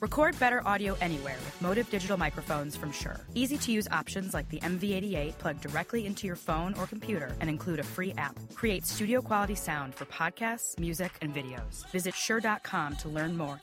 Record better audio anywhere with MOTIV Digital Microphones from Shure. Easy to use options like the MV88 plug directly into your phone or computer and include a free app. Create studio quality sound for podcasts, music, and videos. Visit Shure.com to learn more.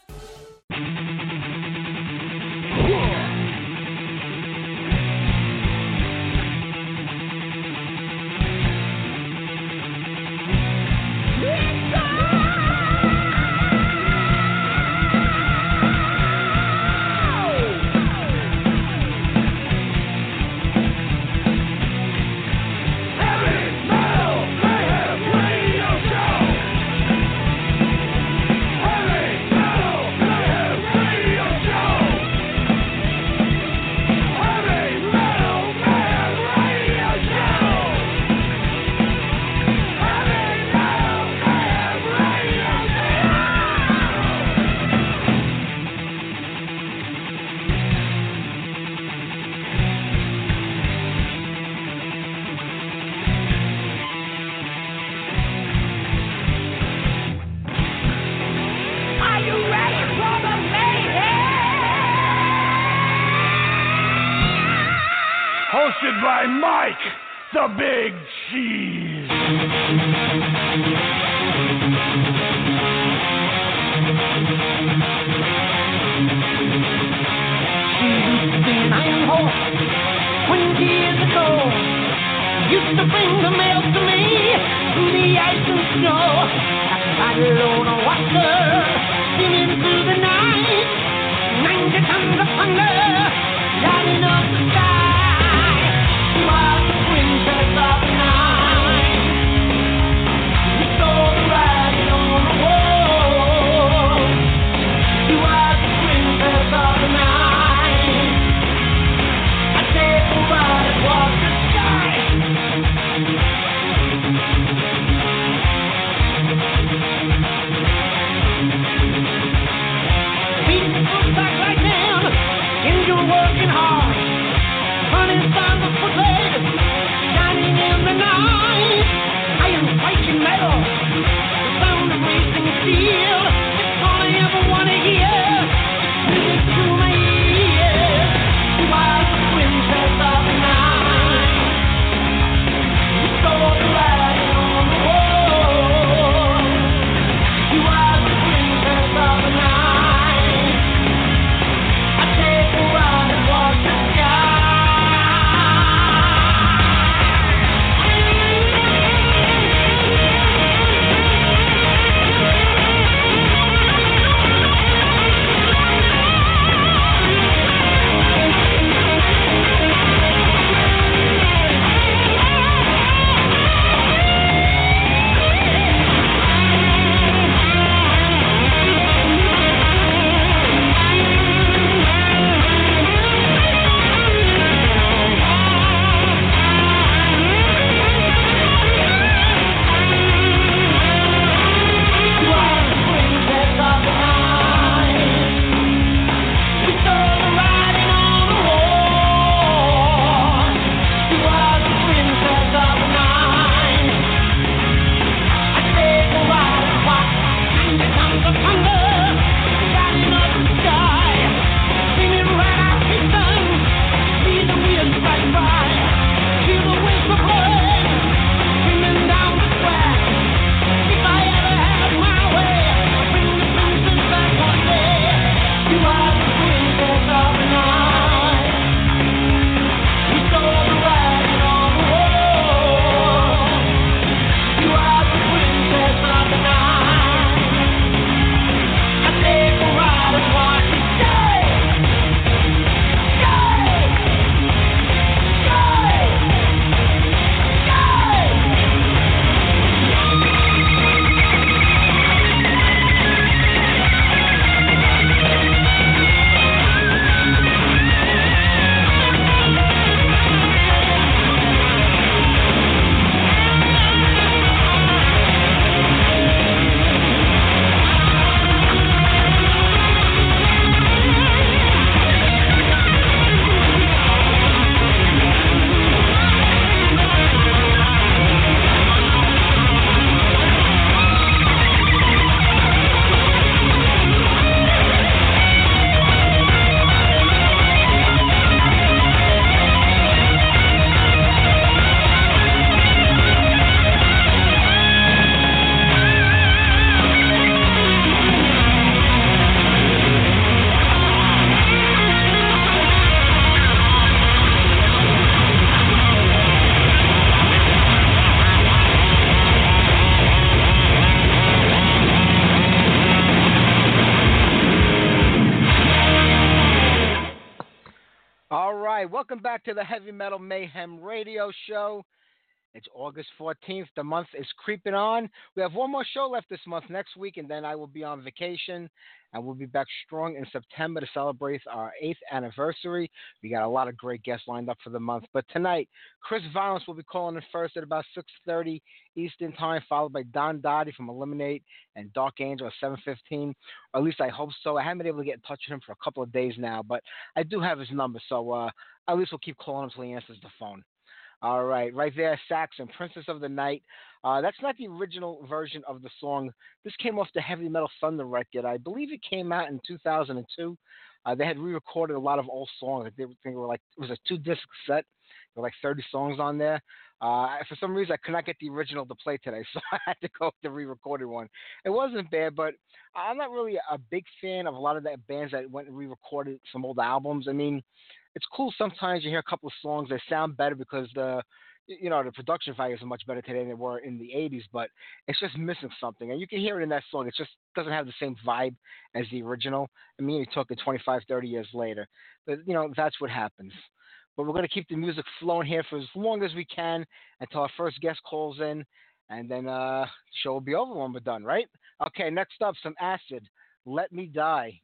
Welcome back to the Heavy Metal Mayhem Radio Show. It's August 14th. The month is creeping on. We have one more show left this month next week, and then I will be on vacation. And we'll be back strong in September to celebrate our eighth anniversary. We got a lot of great guests lined up for the month. But tonight, Chris Violence will be calling in first at about 6:30 Eastern Time, followed by Don Doty from Eliminate and Dark Angel at 7:15. Or at least I hope so. I haven't been able to get in touch with him for a couple of days now, but I do have his number, so uh, at least we'll keep calling him until he answers the phone. All right, right there, Saxon, Princess of the Night. Uh, that's not the original version of the song. This came off the Heavy Metal Thunder record. I believe it came out in 2002. Uh, they had re-recorded a lot of old songs. They, they were like it was a two-disc set. There were like 30 songs on there. Uh, for some reason, I could not get the original to play today, so I had to go with the re-recorded one. It wasn't bad, but I'm not really a big fan of a lot of the bands that went and re-recorded some old albums. I mean, it's cool sometimes you hear a couple of songs that sound better because the you know the production values are much better today than they were in the 80s but it's just missing something and you can hear it in that song it just doesn't have the same vibe as the original. I mean you're talking 25 30 years later but you know that's what happens. But we're going to keep the music flowing here for as long as we can until our first guest calls in and then uh show will be over when we're done right? Okay next up some acid. Let me die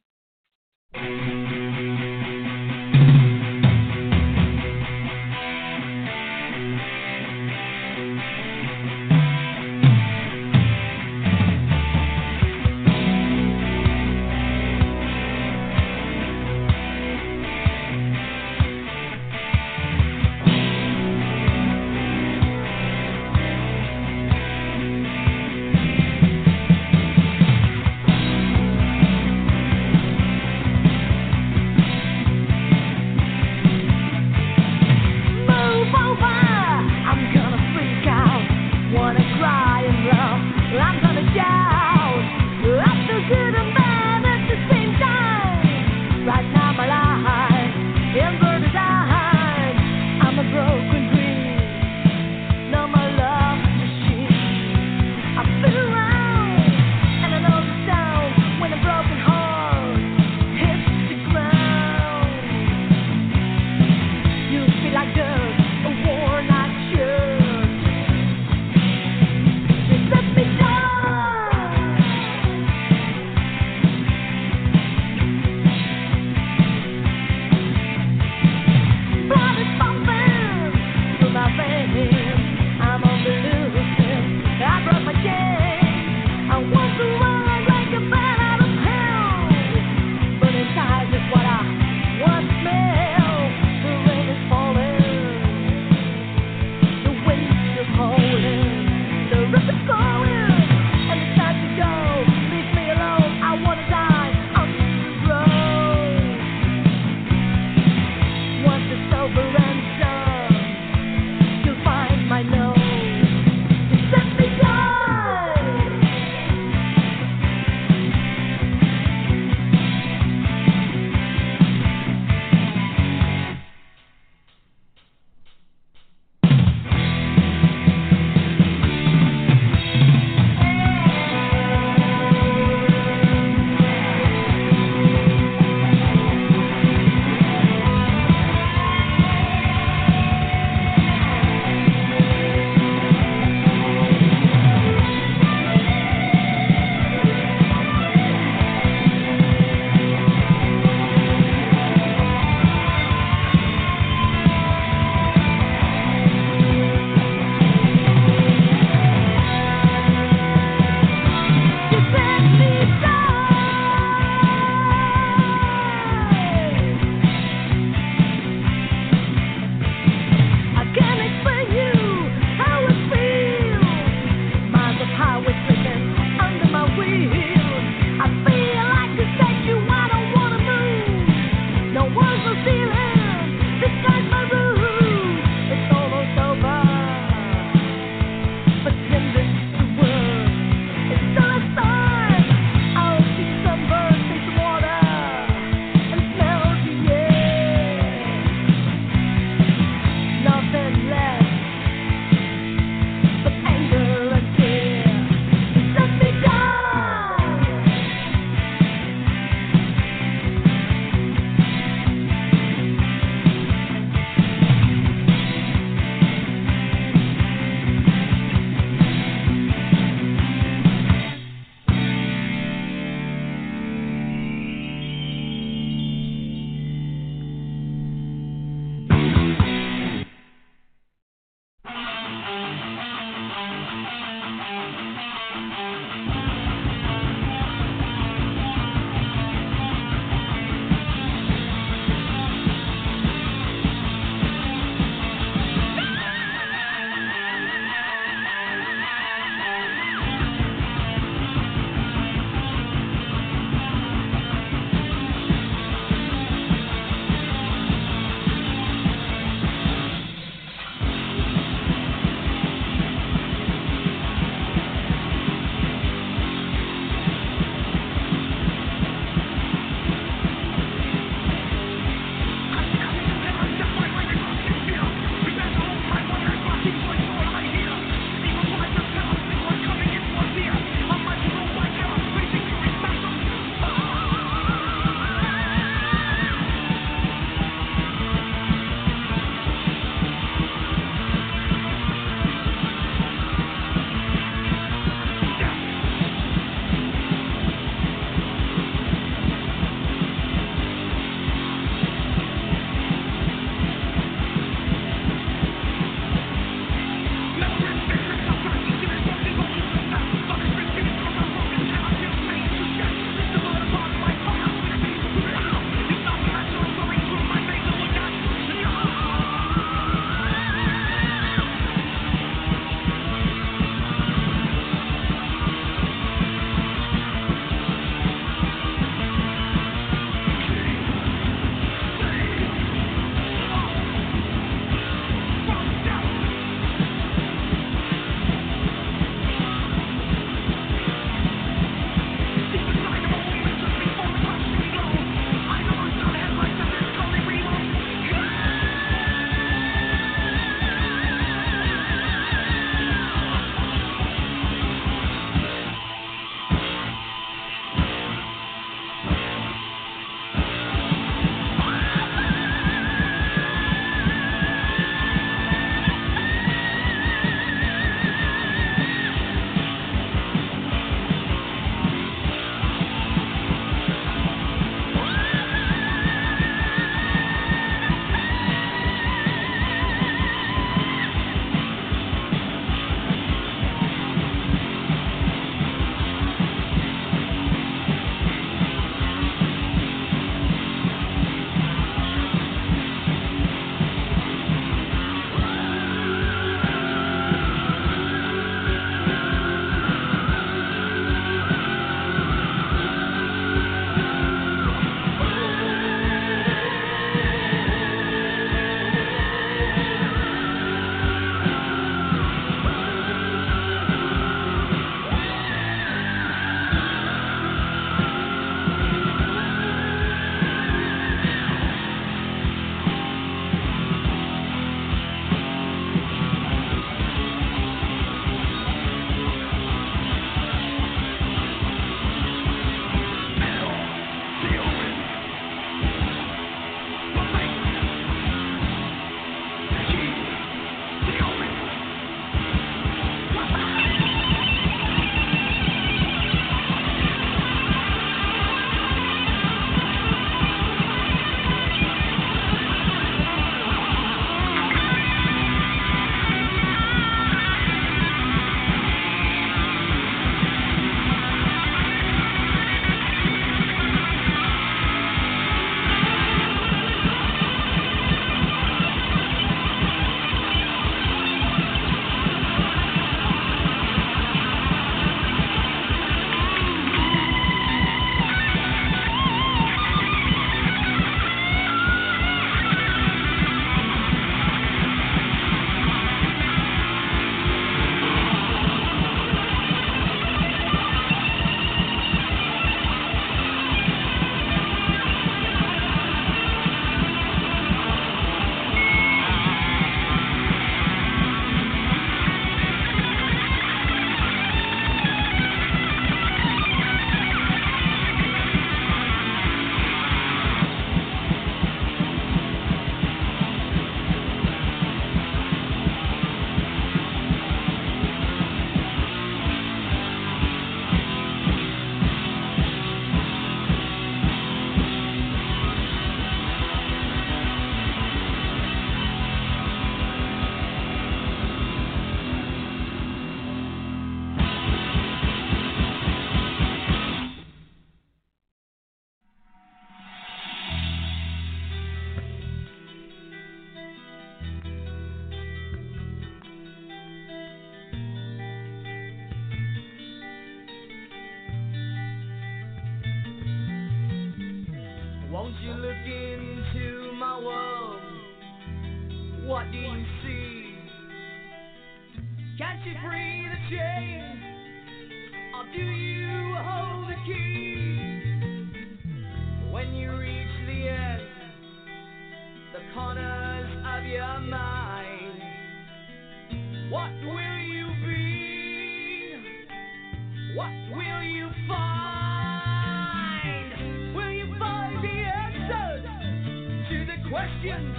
questions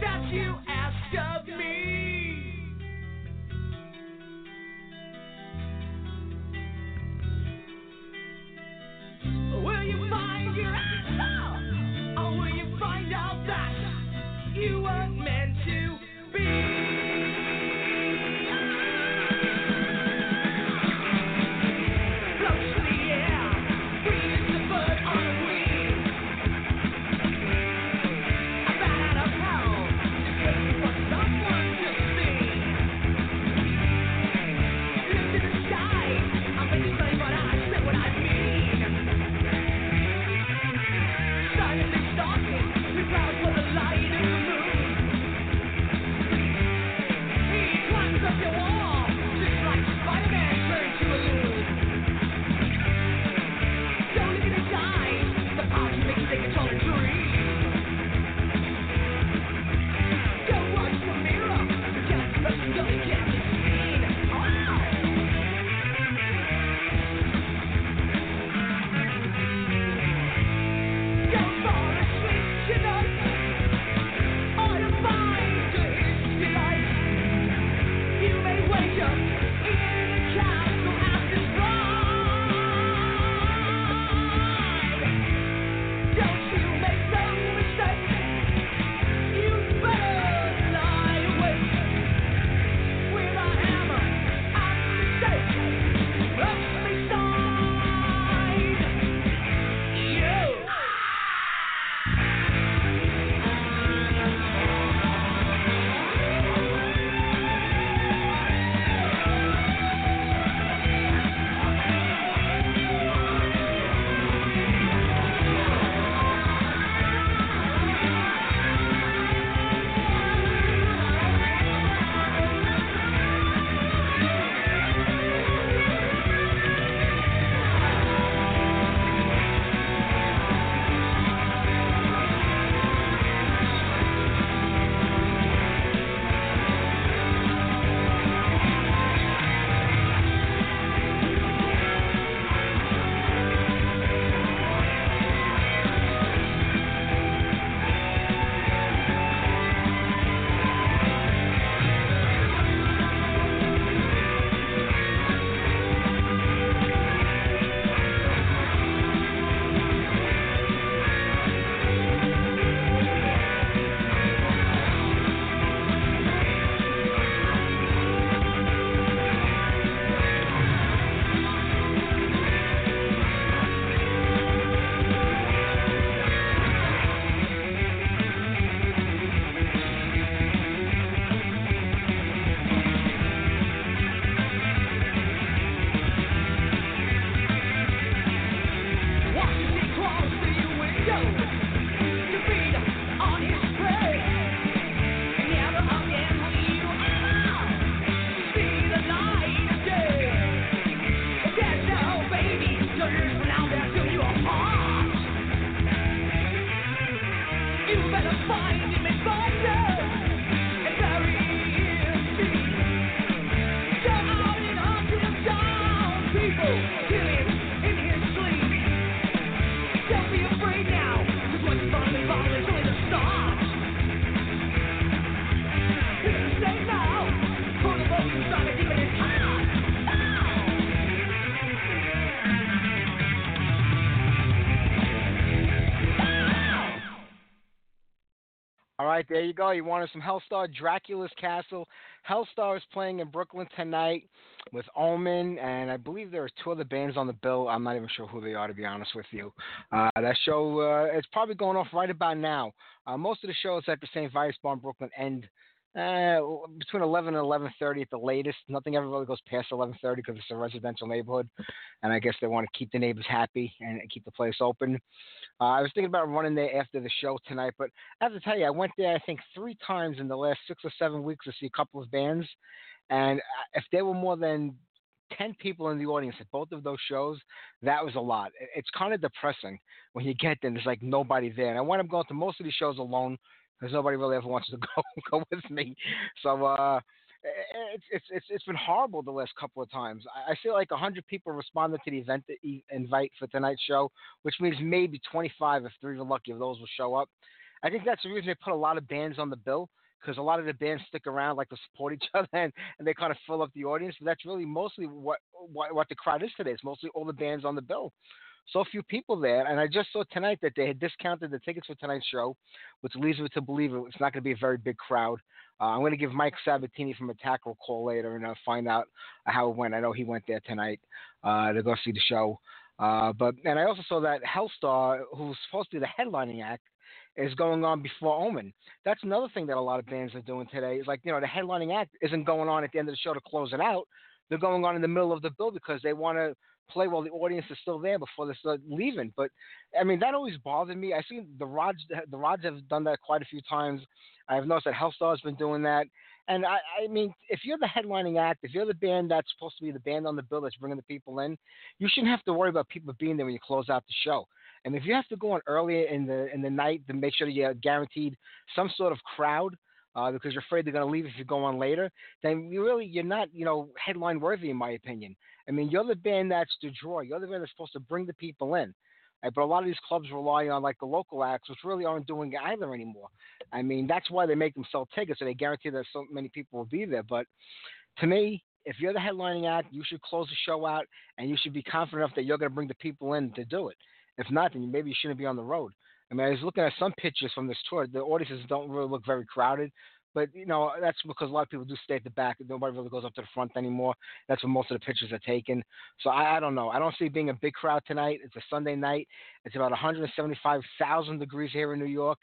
that you ask of me. There you go. You wanted some Helstar, Dracula's Castle. Helstar is playing in Brooklyn tonight with Omen, and I believe there are two other bands on the bill. I'm not even sure who they are, to be honest with you. Uh, that show uh, it's probably going off right about now. Uh, most of the shows at the St. Vitus Bar in Brooklyn end uh, between 11 and 11:30 at the latest. Nothing ever really goes past 11:30 because it's a residential neighborhood, and I guess they want to keep the neighbors happy and keep the place open. Uh, I was thinking about running there after the show tonight, but I have to tell you, I went there I think three times in the last six or seven weeks to see a couple of bands, and uh, if there were more than 10 people in the audience at both of those shows, that was a lot. It's kind of depressing when you get there there's like nobody there. And I wind up going to most of these shows alone because nobody really ever wants to go go with me. So uh, it's it's it's it's been horrible the last couple of times. I I feel like 100 people responded to the event invite for tonight's show, which means maybe 25 if they're even lucky of those will show up. I think that's the reason they put a lot of bands on the bill because a lot of the bands stick around like to support each other and, and they kind of fill up the audience. But that's really mostly what, what what the crowd is today. It's mostly all the bands on the bill. So few people there, and I just saw tonight that they had discounted the tickets for tonight's show, which leads me to believe it's not going to be a very big crowd. Uh, I'm going to give Mike Sabatini from Attack a call later and uh, find out how it went. I know he went there tonight uh, to go see the show. Uh, but and I also saw that Helstar, who's supposed to be the headlining act, is going on before Omen. That's another thing that a lot of bands are doing today. Is like you know the headlining act isn't going on at the end of the show to close it out. They're going on in the middle of the bill because they want to play while the audience is still there before they start leaving. But I mean that always bothered me. I see the Rods the Rods have done that quite a few times. I've noticed that Helstar's been doing that. And I, I mean, if you're the headlining act, if you're the band that's supposed to be the band on the bill that's bringing the people in, you shouldn't have to worry about people being there when you close out the show. And if you have to go on earlier in the in the night to make sure that you're guaranteed some sort of crowd, uh, because you're afraid they're going to leave if you go on later, then you really you're not you know headline worthy in my opinion. I mean, you're the band that's the draw. You're the band that's supposed to bring the people in. Uh, But a lot of these clubs rely on like the local acts, which really aren't doing either anymore. I mean, that's why they make them sell tickets, so they guarantee that so many people will be there. But to me, if you're the headlining act, you should close the show out, and you should be confident enough that you're going to bring the people in to do it. If not, then maybe you shouldn't be on the road. I mean, I was looking at some pictures from this tour. The audiences don't really look very crowded, but you know that's because a lot of people do stay at the back. Nobody really goes up to the front anymore. That's where most of the pictures are taken. So I, I don't know. I don't see being a big crowd tonight. It's a Sunday night. It's about 175,000 degrees here in New York.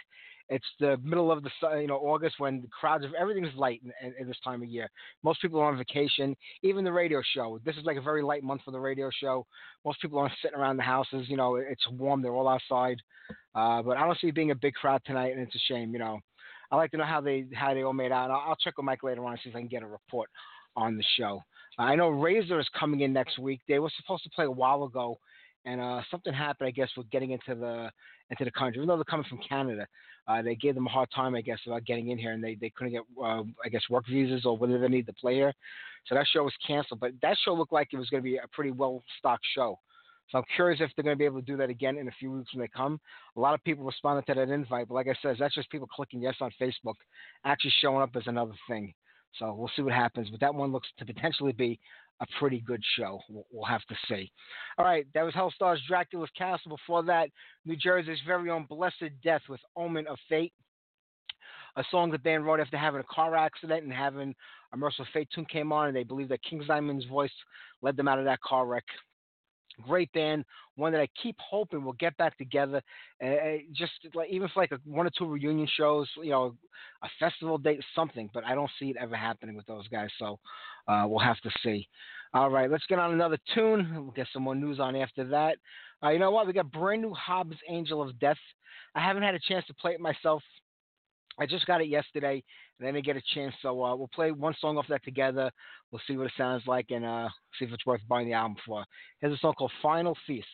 It's the middle of the you know August when the crowds of everything's light in, in, in this time of year. Most people are on vacation. Even the radio show. This is like a very light month for the radio show. Most people aren't sitting around the houses. You know, it's warm. They're all outside. Uh, but I don't see being a big crowd tonight, and it's a shame. You know, I like to know how they how they all made out. I'll, I'll check with Mike later on and see if I can get a report on the show. I know Razor is coming in next week. They were supposed to play a while ago, and uh, something happened, I guess, with getting into the into the country. Even though they're coming from Canada, uh, they gave them a hard time, I guess, about getting in here, and they, they couldn't get, uh, I guess, work visas or whether they need to play here. So that show was canceled. But that show looked like it was going to be a pretty well stocked show. So I'm curious if they're going to be able to do that again in a few weeks when they come. A lot of people responded to that invite, but like I said, that's just people clicking yes on Facebook, actually showing up as another thing. So we'll see what happens. But that one looks to potentially be a pretty good show. We'll, we'll have to see. All right, that was Helstar's Dracula's Castle. Before that, New Jersey's very own Blessed Death with Omen of Fate. A song that Dan wrote after having a car accident and having a Mercyful Fate tune came on, and they believe that King Diamond's voice led them out of that car wreck. Great band, one that I keep hoping will get back together. Uh, just like even for like a, one or two reunion shows, you know, a festival date, something. But I don't see it ever happening with those guys. So uh, we'll have to see. All right, let's get on another tune. We'll get some more news on after that. Uh, you know what? We got brand new Hobbs Angel of Death. I haven't had a chance to play it myself. I just got it yesterday, and I didn't get a chance. So uh, we'll play one song off that together. We'll see what it sounds like and uh, see if it's worth buying the album for. Here's a song called Final Feast.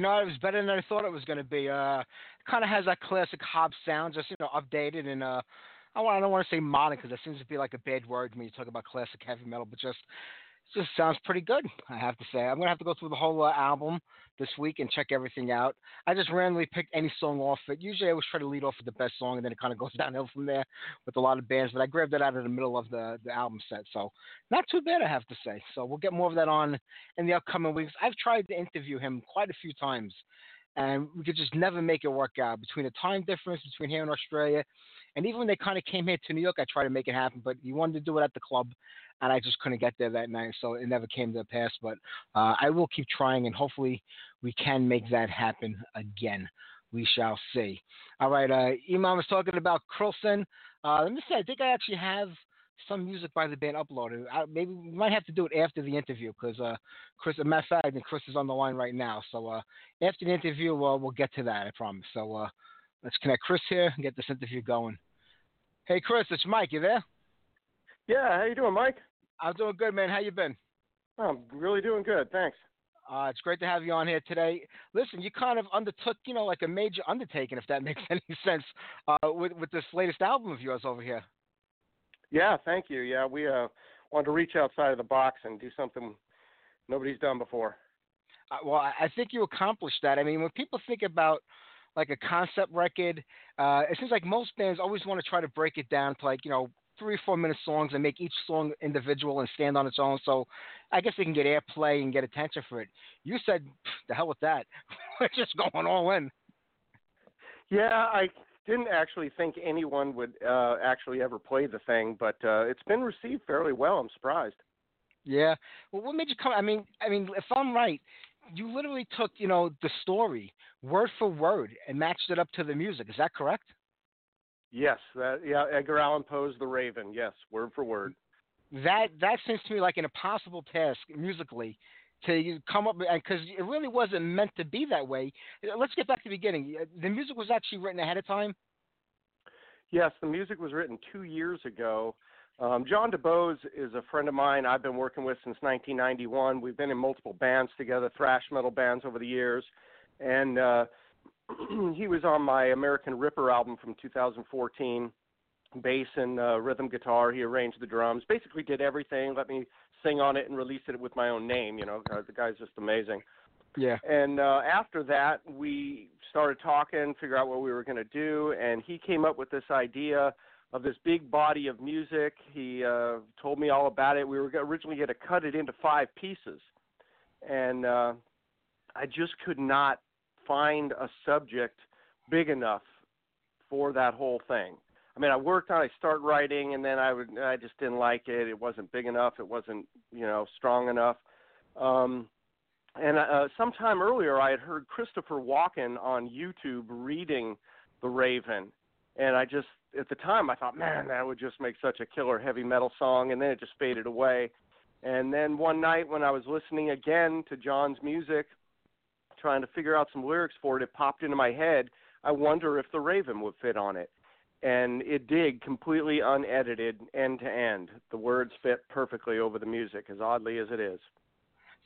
You know, it was better than I thought it was going to be. Uh, kind of has that classic Hobbs sound, just you know, updated and uh, I, I don't want to say modern because that seems to be like a bad word when you talk about classic heavy metal, but just just sounds pretty good. I have to say, I'm gonna have to go through the whole uh, album this week and check everything out. I just randomly picked any song off it. Usually, I always try to lead off with the best song, and then it kind of goes downhill from there with a lot of bands. But I grabbed that out of the middle of the the album set, so not too bad, I have to say. So we'll get more of that on in the upcoming weeks. I've tried to interview him quite a few times, and we could just never make it work out between the time difference between here and Australia. And even when they kind of came here to New York, I tried to make it happen, but he wanted to do it at the club, and I just couldn't get there that night, so it never came to pass. But uh, I will keep trying, and hopefully we can make that happen again. We shall see. All right, uh, Imam was talking about Krilson. Uh, let me say, I think I actually have some music by the band uploaded. I, maybe we might have to do it after the interview because uh, Chris, a matter of fact, and Chris is on the line right now. So uh, after the interview, uh, we'll get to that. I promise. So uh, let's connect Chris here and get this interview going. Hey, Chris, it's Mike. You there? Yeah, how you doing, Mike? I'm doing good, man. How you been? I'm really doing good, thanks. Uh, it's great to have you on here today. Listen, you kind of undertook, you know, like a major undertaking, if that makes any sense, uh, with with this latest album of yours over here. Yeah, thank you. Yeah, we uh, wanted to reach outside of the box and do something nobody's done before. Uh, well, I think you accomplished that. I mean, when people think about like a concept record, uh, it seems like most bands always want to try to break it down to like you know three or four minute songs and make each song individual and stand on its own. So I guess they can get airplay and get attention for it. You said the hell with that. We're just going all in. Yeah, I didn't actually think anyone would uh, actually ever play the thing, but uh, it's been received fairly well. I'm surprised. Yeah. Well, what made you come? I mean, I mean, if I'm right, you literally took you know the story word for word and matched it up to the music. Is that correct? Yes, that, yeah, Edgar Allan Poe's The Raven. Yes, word for word. That that seems to me like an impossible task musically to come up because it really wasn't meant to be that way. Let's get back to the beginning. The music was actually written ahead of time. Yes, the music was written two years ago. Um, John DeBose is a friend of mine I've been working with since 1991. We've been in multiple bands together, thrash metal bands over the years, and uh, he was on my American Ripper album from 2014. Bass and uh, rhythm guitar. He arranged the drums. Basically, did everything. Let me sing on it and release it with my own name. You know, uh, the guy's just amazing. Yeah. And uh, after that, we started talking, figure out what we were going to do, and he came up with this idea of this big body of music. He uh, told me all about it. We were originally going to cut it into five pieces, and uh, I just could not find a subject big enough for that whole thing. I mean, I worked on. I start writing, and then I would. I just didn't like it. It wasn't big enough. It wasn't, you know, strong enough. Um, and uh, sometime earlier, I had heard Christopher Walken on YouTube reading The Raven, and I just, at the time, I thought, man, that would just make such a killer heavy metal song. And then it just faded away. And then one night, when I was listening again to John's music, trying to figure out some lyrics for it, it popped into my head. I wonder if The Raven would fit on it and it did completely unedited end to end. The words fit perfectly over the music, as oddly as it is.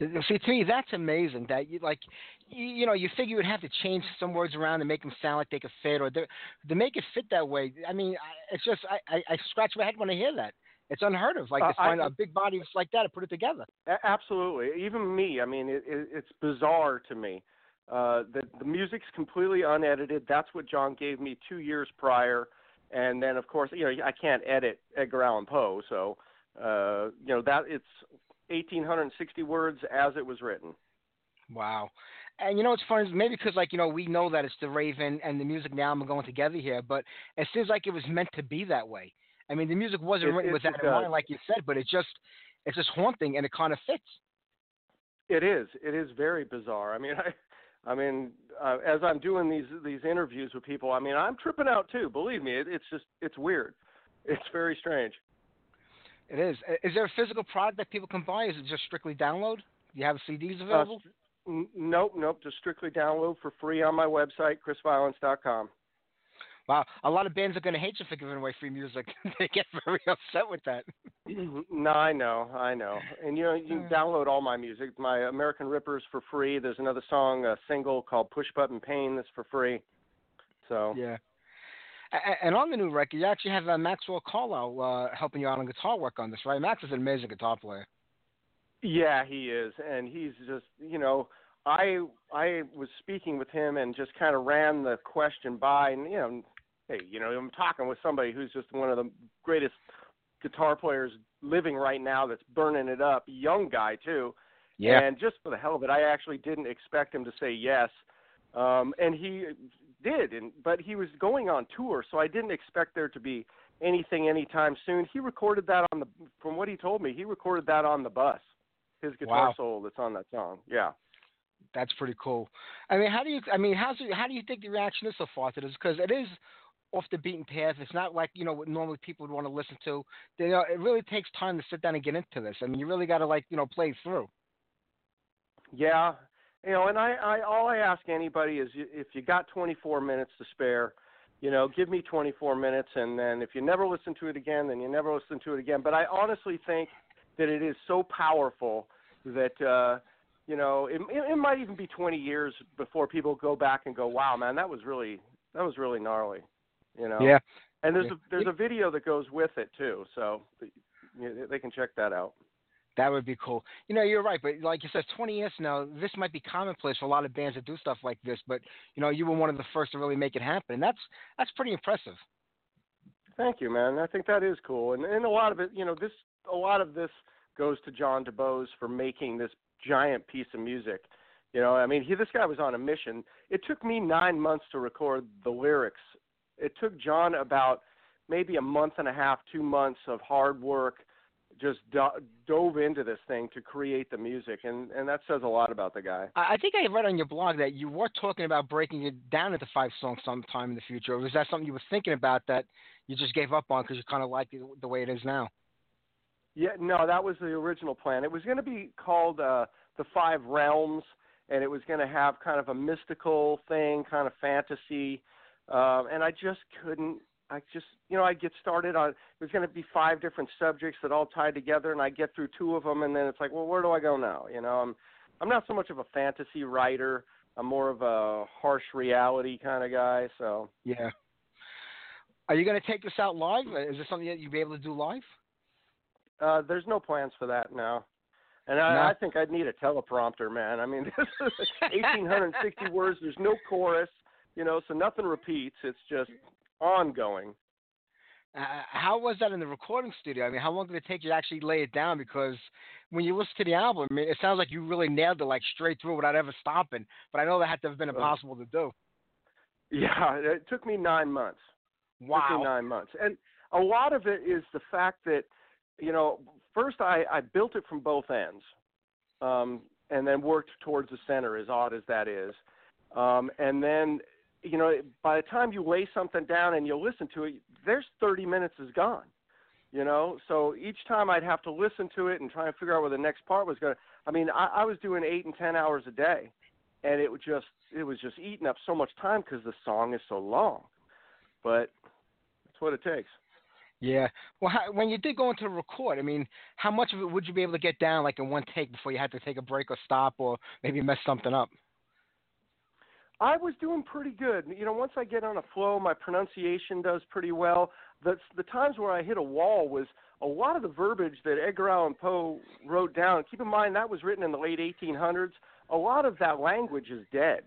See, to me, that's amazing. That you like, you, you know, you figure you would have to change some words around to make them sound like they could fit, or to make it fit that way. I mean, I, it's just I, I, I scratch my head when I hear that. It's unheard of, like Uh, to find I- a big body like that and put it together. Absolutely, even me. I mean, it, it, it's bizarre to me. Uh, the the music's completely unedited. That's what John gave me two years prior, and then of course, you know, I can't edit Edgar Allan Poe, so uh, you know that it's 1,860 words as it was written. Wow. And you know what's funny? is Maybe because like you know we know that it's the Raven and the music now are going together here, but it seems like it was meant to be that way. I mean, the music wasn't It- written it- with that in mind, like you said, but it just it's just haunting and it kind of fits. It is. It is very bizarre. I mean, I, I mean, uh, as I'm doing these these interviews with people, I mean, I'm tripping out too. Believe me, it, it's just it's weird. It's very strange. It is. Is there a physical product that people can buy? Is it just strictly download? Do you have CDs available? Uh, n- nope, nope. Just strictly download for free on my website, chrisviolence.com. Wow, a lot of bands are going to hate you for giving away free music. they get very upset with that. no, I know, I know. And you know, you can download all my music. My American Rippers for free. There's another song, a single called Push Button Pain that's for free. So Yeah. And on the new record, you actually have uh, Maxwell Carlisle uh, helping you out on guitar work on this, right? Max is an amazing guitar player. Yeah, he is, and he's just you know, I I was speaking with him and just kind of ran the question by, and you know, hey, you know, I'm talking with somebody who's just one of the greatest guitar players living right now that's burning it up, young guy too. Yeah. And just for the hell of it, I actually didn't expect him to say yes, um, and he did. And but he was going on tour, so I didn't expect there to be anything anytime soon. He recorded that on the, from what he told me, he recorded that on the bus. His guitar Wow. solo that's on that song. Yeah. That's pretty cool. I mean, how do you? I mean, how's it, how do you think the reaction is so far to this? Because it is off the beaten path. It's not like you know what normally people would want to listen to. You know, it really takes time to sit down and get into this. I mean, you really got to like you know play through. Yeah, you know, and I, I all I ask anybody is if you got 24 minutes to spare, you know, give me 24 minutes, and then if you never listen to it again, then you never listen to it again. But I honestly think that it is so powerful that uh, you know it, it might even be 20 years before people go back and go, wow, man, that was really that was really gnarly, you know. Yeah. And there's Yeah. a there's a video that goes with it too, so they can check that out. That would be cool. You know, you're right, but like you said, 20 years now, this might be commonplace for a lot of bands that do stuff like this. But you know, you were one of the first to really make it happen, and that's that's pretty impressive. Thank you, man. I think that is cool, and and a lot of it, you know, this a lot of this goes to John DeBose for making this giant piece of music. You know, I mean, he this guy was on a mission. It took me nine months to record the lyrics. It took John about maybe a month and a half, two months of hard work, just do- dove into this thing to create the music, and and that says a lot about the guy. I think I read on your blog that you were talking about breaking it down into five songs sometime in the future. Was that something you were thinking about that you just gave up on because you kind of like the way it is now? Yeah, no, that was the original plan. It was going to be called uh, the Five Realms, and it was going to have kind of a mystical thing, kind of fantasy. Um, and I just couldn't. I just, you know, I get started on. There's going to be five different subjects that all tie together, and I get through two of them, and then it's like, well, where do I go now? You know, I'm, I'm not so much of a fantasy writer. I'm more of a harsh reality kind of guy. So Yeah. Are you going to take this out live? Is this something that you'd be able to do live? Uh, there's no plans for that now. And I, No? I think I'd need a teleprompter, man. I mean, this is 1,860 words. There's no chorus, you know, so nothing repeats. It's just ongoing. Uh, how was that in the recording studio? I mean, how long did it take you to actually lay it down? Because when you listen to the album, it sounds like you really nailed it, like straight through without ever stopping. But I know that had to have been impossible to do. Yeah, it took me nine months. It took me Wow. nine months. And a lot of it is the fact that, you know, first I, I built it from both ends um, and then worked towards the center, as odd as that is. Um, and then, you know, by the time you lay something down and you listen to it, there's 30 minutes is gone. You know, so each time I'd have to listen to it and try and figure out where the next part was going to. I mean, I, I was doing eight and ten hours a day, and it was just it was just eating up so much time because the song is so long. But that's what it takes. Yeah. Well, how, when you did go into record, I mean, how much of it would you be able to get down like in one take before you had to take a break or stop or maybe mess something up? I was doing pretty good. You know, once I get on a flow, my pronunciation does pretty well. The the times where I hit a wall was a lot of the verbiage that Edgar Allan Poe wrote down. Keep in mind that was written in the late 1800s. A lot of that language is dead.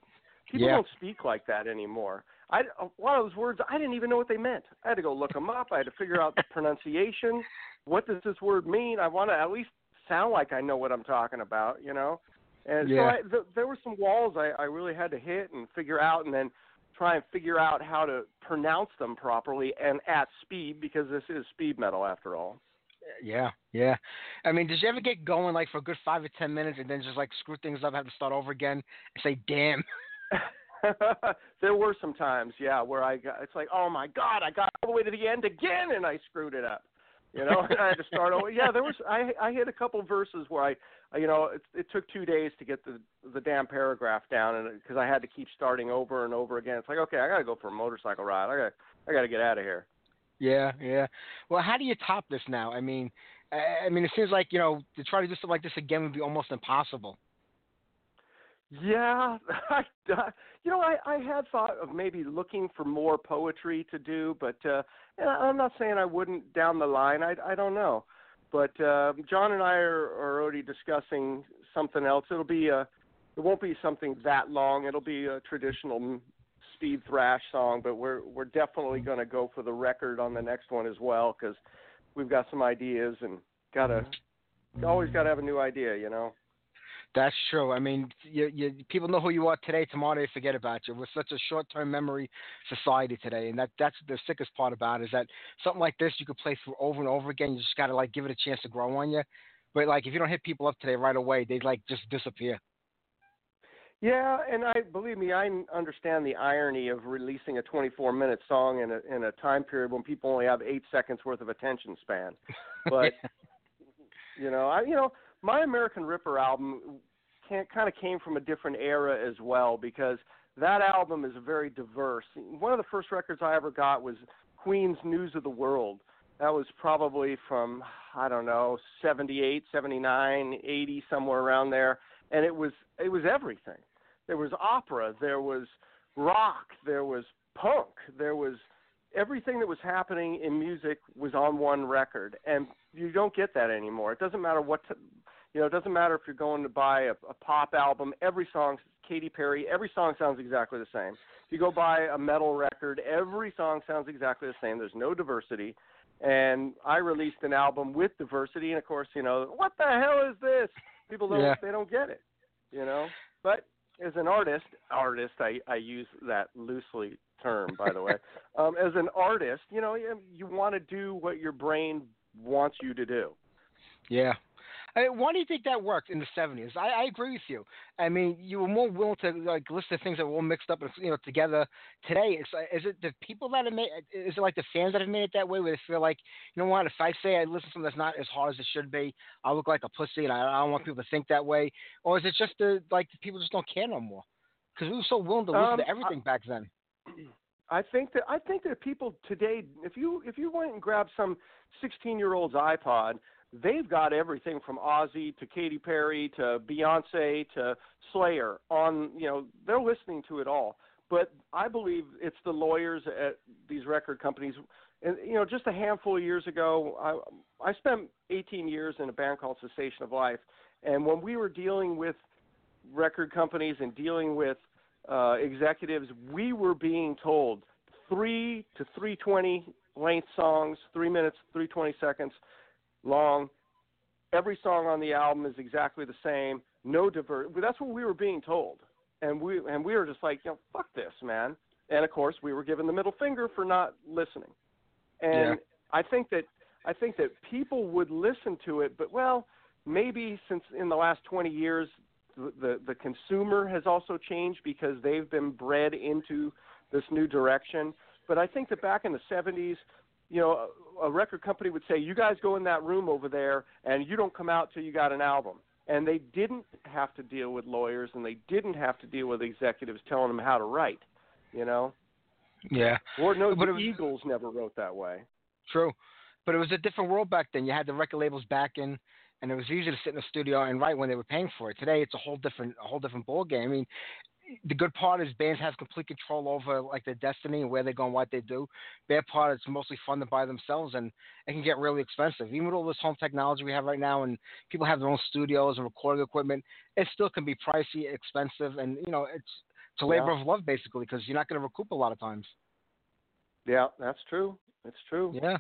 People Yeah. don't speak like that anymore. I a lot of those words I didn't even know what they meant. I had to go look them up. I had to figure out the pronunciation. What does this word mean? I want to at least sound like I know what I'm talking about. You know. And Yeah. so I, th- there were some walls I, I really had to hit and figure out, and then try and figure out how to pronounce them properly and at speed because this is speed metal after all. Yeah, yeah. I mean, did you ever get going like for a good five or ten minutes and then just like screw things up, have to start over again, and say, "Damn." there were some times, yeah, where I got it's like, oh my god, I got all the way to the end again and I screwed it up. You know, and I had to start over. Yeah, there was I I hit a couple verses where I, I- you know, it, it took two days to get the the damn paragraph down, and because I had to keep starting over and over again. It's like, okay, I gotta go for a motorcycle ride. I got I gotta get out of here. Yeah, yeah. Well, how do you top this now? I mean, I I mean, it seems like you know to try to do something like this again would be almost impossible. Yeah, I, you know, I, I had thought of maybe looking for more poetry to do, but uh, I'm not saying I wouldn't down the line. I, I don't know, but uh, John and I are, are already discussing something else. It'll be a, it won't be something that long. It'll be a traditional speed thrash song, but we're we're definitely going to go for the record on the next one as well because we've got some ideas and gotta always got to have a new idea, you know. That's true. I mean, you, you, people know who you are today. Tomorrow they forget about you. We're such a short-term memory society today, and that that's the sickest part about it, is that something like this you could play through over and over again. You just gotta like give it a chance to grow on you. But like if you don't hit people up today right away, they like just disappear. Yeah, and I believe me, I understand the irony of releasing a 24-minute song in a in a time period when people only have eight seconds worth of attention span. But you know, I you know, my American Ripper album kind of came from a different era as well because that album is very diverse. One of the first records I ever got was Queen's News of the World. That was probably from I don't know, 78, 79, 80 somewhere around there and it was it was everything. There was opera, there was rock, there was punk, there was everything that was happening in music was on one record, and you don't get that anymore. It doesn't matter what, t- you know, it doesn't matter if you're going to buy a, a pop album. Every song, Katy Perry, every song sounds exactly the same. If you go buy a metal record, every song sounds exactly the same. There's no diversity. And I released an album with diversity, and of course, you know, what the hell is this? People don't Yeah. they don't get it, you know. But as an artist, artist, I I use that loosely term, by the way. um, as an artist, you know, you, you want to do what your brain wants you to do. Yeah. I mean, why do you think that worked in the '70s? I, I agree with you. I mean, you were more willing to like list the things that were all mixed up and you know together. Today, it's is it the people that have made? Is it like the fans that have made it that way, where they feel like, you know what? If I say I listen to something that's not as hard as it should be, I look like a pussy, and I, I don't want people to think that way. Or is it just the like the people just don't care no more? Because we were so willing to listen Um, to everything back then. I think that I think that people today, if you if you went and grabbed some 16 year old's iPod, they've got everything from Ozzy to Katy Perry to Beyonce to Slayer on. You know, they're listening to it all. But I believe it's the lawyers at these record companies. And you know, just a handful of years ago, I I spent 18 years in a band called Cessation of Life, and when we were dealing with record companies and dealing with uh, executives, we were being told three to 320 length songs, three minutes, 320 seconds long. Every song on the album is exactly the same. No divert. That's what we were being told, and we and we were just like, you know, fuck this, man. And of course, we were given the middle finger for not listening. And Yeah. I think that I think that people would listen to it, but well, maybe since in the last 20 years the, the the consumer has also changed because they've been bred into this new direction. But I think that back in the 70s, you know, a, a record company would say, "You guys go in that room over there, and you don't come out till you got an album." And they didn't have to deal with lawyers, and they didn't have to deal with executives telling them how to write. You know, Yeah. Lord knows But the was- Eagles never wrote that way. True, but it was a different world back then. You had the record labels backing, and it was easy to sit in the studio and write when they were paying for it. Today, it's a whole different, a whole different ball game. I mean, the good part is bands have complete control over like their destiny and where they go and what they do. Bad part is mostly funded by themselves, and it can get really expensive. Even with all this home technology we have right now, and people have their own studios and recording equipment, it still can be pricey, expensive, and you know, it's it's a labor Yeah. of love basically because you're not going to recoup a lot of times. Yeah, that's true. That's true. Yeah.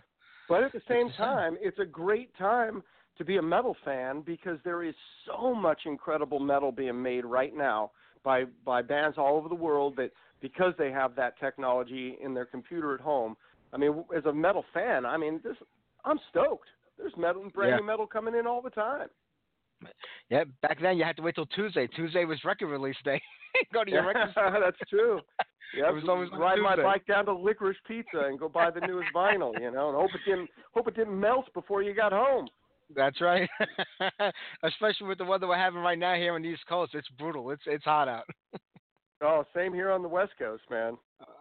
But at the same the same. time, it's a great time to be a metal fan because there is so much incredible metal being made right now by by bands all over the world that because they have that technology in their computer at home. I mean, as a metal fan, I mean, this I'm stoked. There's metal, and brand Yeah. new metal coming in all the time. Yeah, back then you had to wait till Tuesday. Tuesday was record release day. Go to your record store. That's true. Yeah, was always ride my bike down to Licorice Pizza and go buy the newest vinyl, you know, and hope it didn't hope it didn't melt before you got home. That's right. Especially with the weather we're having right now here on the East Coast, it's brutal. It's it's hot out. Oh, same here on the West Coast, man.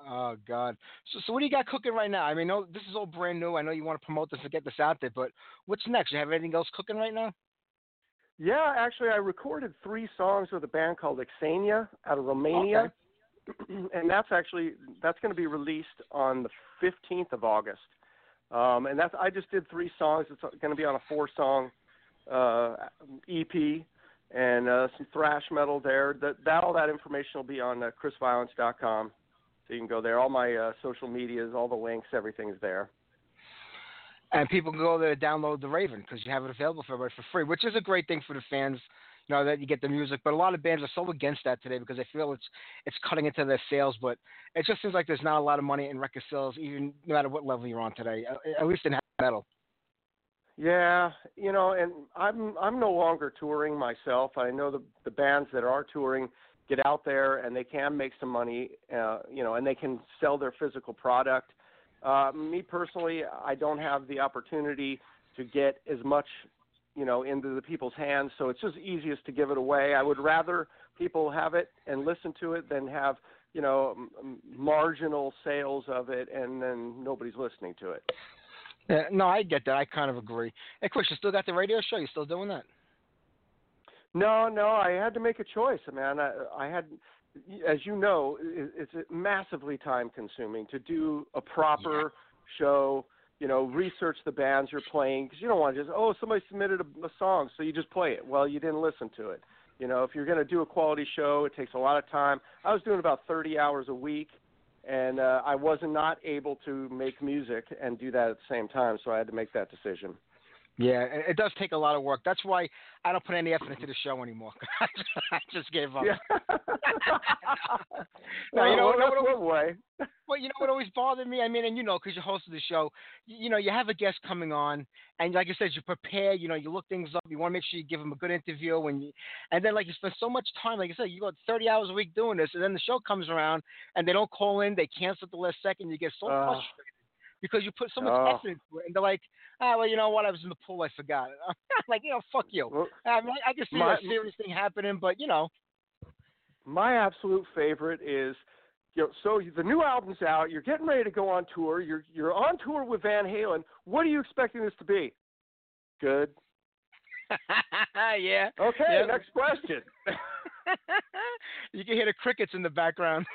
Oh God. So, so what do you got cooking right now? I mean, no, this is all brand new. I know you want to promote this and get this out there, but what's next? You have anything else cooking right now? Yeah, actually, I recorded three songs with a band called Exania out of Romania, and that's actually that's going to be released on the 15th of August. Um, and that's I just did three songs. It's going to be on a four-song uh, EP and uh, some thrash metal there. That, that all that information will be on uh, chrisviolence.com, so you can go there. All my uh, social medias, all the links, everything's there. And people can go there to download the Raven because you have it available for everybody for free, which is a great thing for the fans. Know that you get the music, but a lot of bands are so against that today because they feel it's it's cutting into their sales. But it just seems like there's not a lot of money in record sales, even no matter what level you're on today. uh, At least in heavy metal. Yeah, you know, and I'm I'm no longer touring myself. I know the the bands that are touring get out there and they can make some money, uh, you know, and they can sell their physical product. Uh, me personally, I don't have the opportunity to get as much, you know, into the people's hands. So it's just easiest to give it away. I would rather people have it and listen to it than have, you know, marginal sales of it and then nobody's listening to it. Yeah, no, I get that. I kind of agree. Hey, Chris, you still got the radio show? You still doing that? No, no, I had to make a choice, man. I, I had, as you know, it, it's massively time consuming to do a proper show. You know, research the bands you're playing because you don't want to just oh somebody submitted a, a song, so you just play it. Well, you didn't listen to it. You know, if you're going to do a quality show, it takes a lot of time. I was doing about 30 hours a week, and uh, I was not able to make music and do that at the same time, so I had to make that decision. Yeah, it does take a lot of work. That's why I don't put any effort into the show anymore. I just gave up. Yeah. No, oh, you know, well, that's one way. Well, you know what always bothered me? I mean, and you know, because you hosted the show, you, you know, you have a guest coming on, and like I said, you prepare, you know, you look things up, you want to make sure you give them a good interview, and you, and then like you spend so much time, like I said, you go 30 hours a week doing this, and then the show comes around, and they don't call in, they cancel at the last second, you get so Oh. frustrated because you put so much Oh. effort into it, and they're like, ah, well, you know what, I was in the pool, I forgot. like, you know, fuck you. Well, I mean, I can see My- a serious thing happening, but you know, my absolute favorite is you know, so the new album's out, you're getting ready to go on tour, you're you're on tour with Van Halen. What are you expecting this to be? Good. yeah. Okay, Yeah. next question. you can hear the crickets in the background.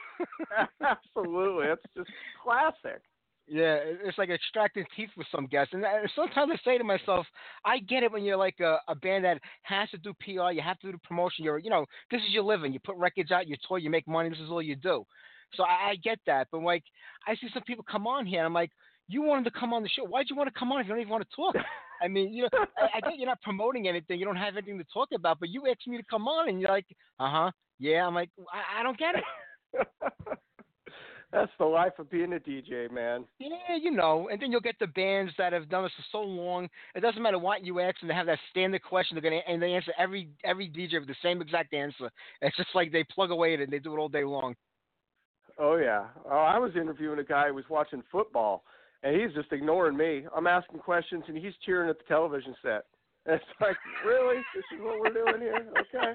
Absolutely. It's just classic. Yeah, it's like extracting teeth with some guests. And sometimes I say to myself, I get it when you're like a, a band that has to do PR, you have to do the promotion. You're, you know, this is your living. You put records out, you tour, you make money. This is all you do. So I, I get that. But like, I see some people come on here, and I'm like, you wanted to come on the show. Why'd you want to come on if you don't even want to talk? I mean, you know, I, I get you're not promoting anything. You don't have anything to talk about, but you asked me to come on, and you're like, uh huh, yeah. I'm like, I, I don't get it. That's the life of being a DJ, man. Yeah, you know, and then you'll get the bands that have done this for so long. It doesn't matter what you ask them; they have that standard question. They're gonna and they answer every every DJ with the same exact answer. It's just like they plug away at it and they do it all day long. Oh yeah. Oh, I was interviewing a guy who was watching football, and he's just ignoring me. I'm asking questions, and he's cheering at the television set. And it's like, really? This is what we're doing here? Okay.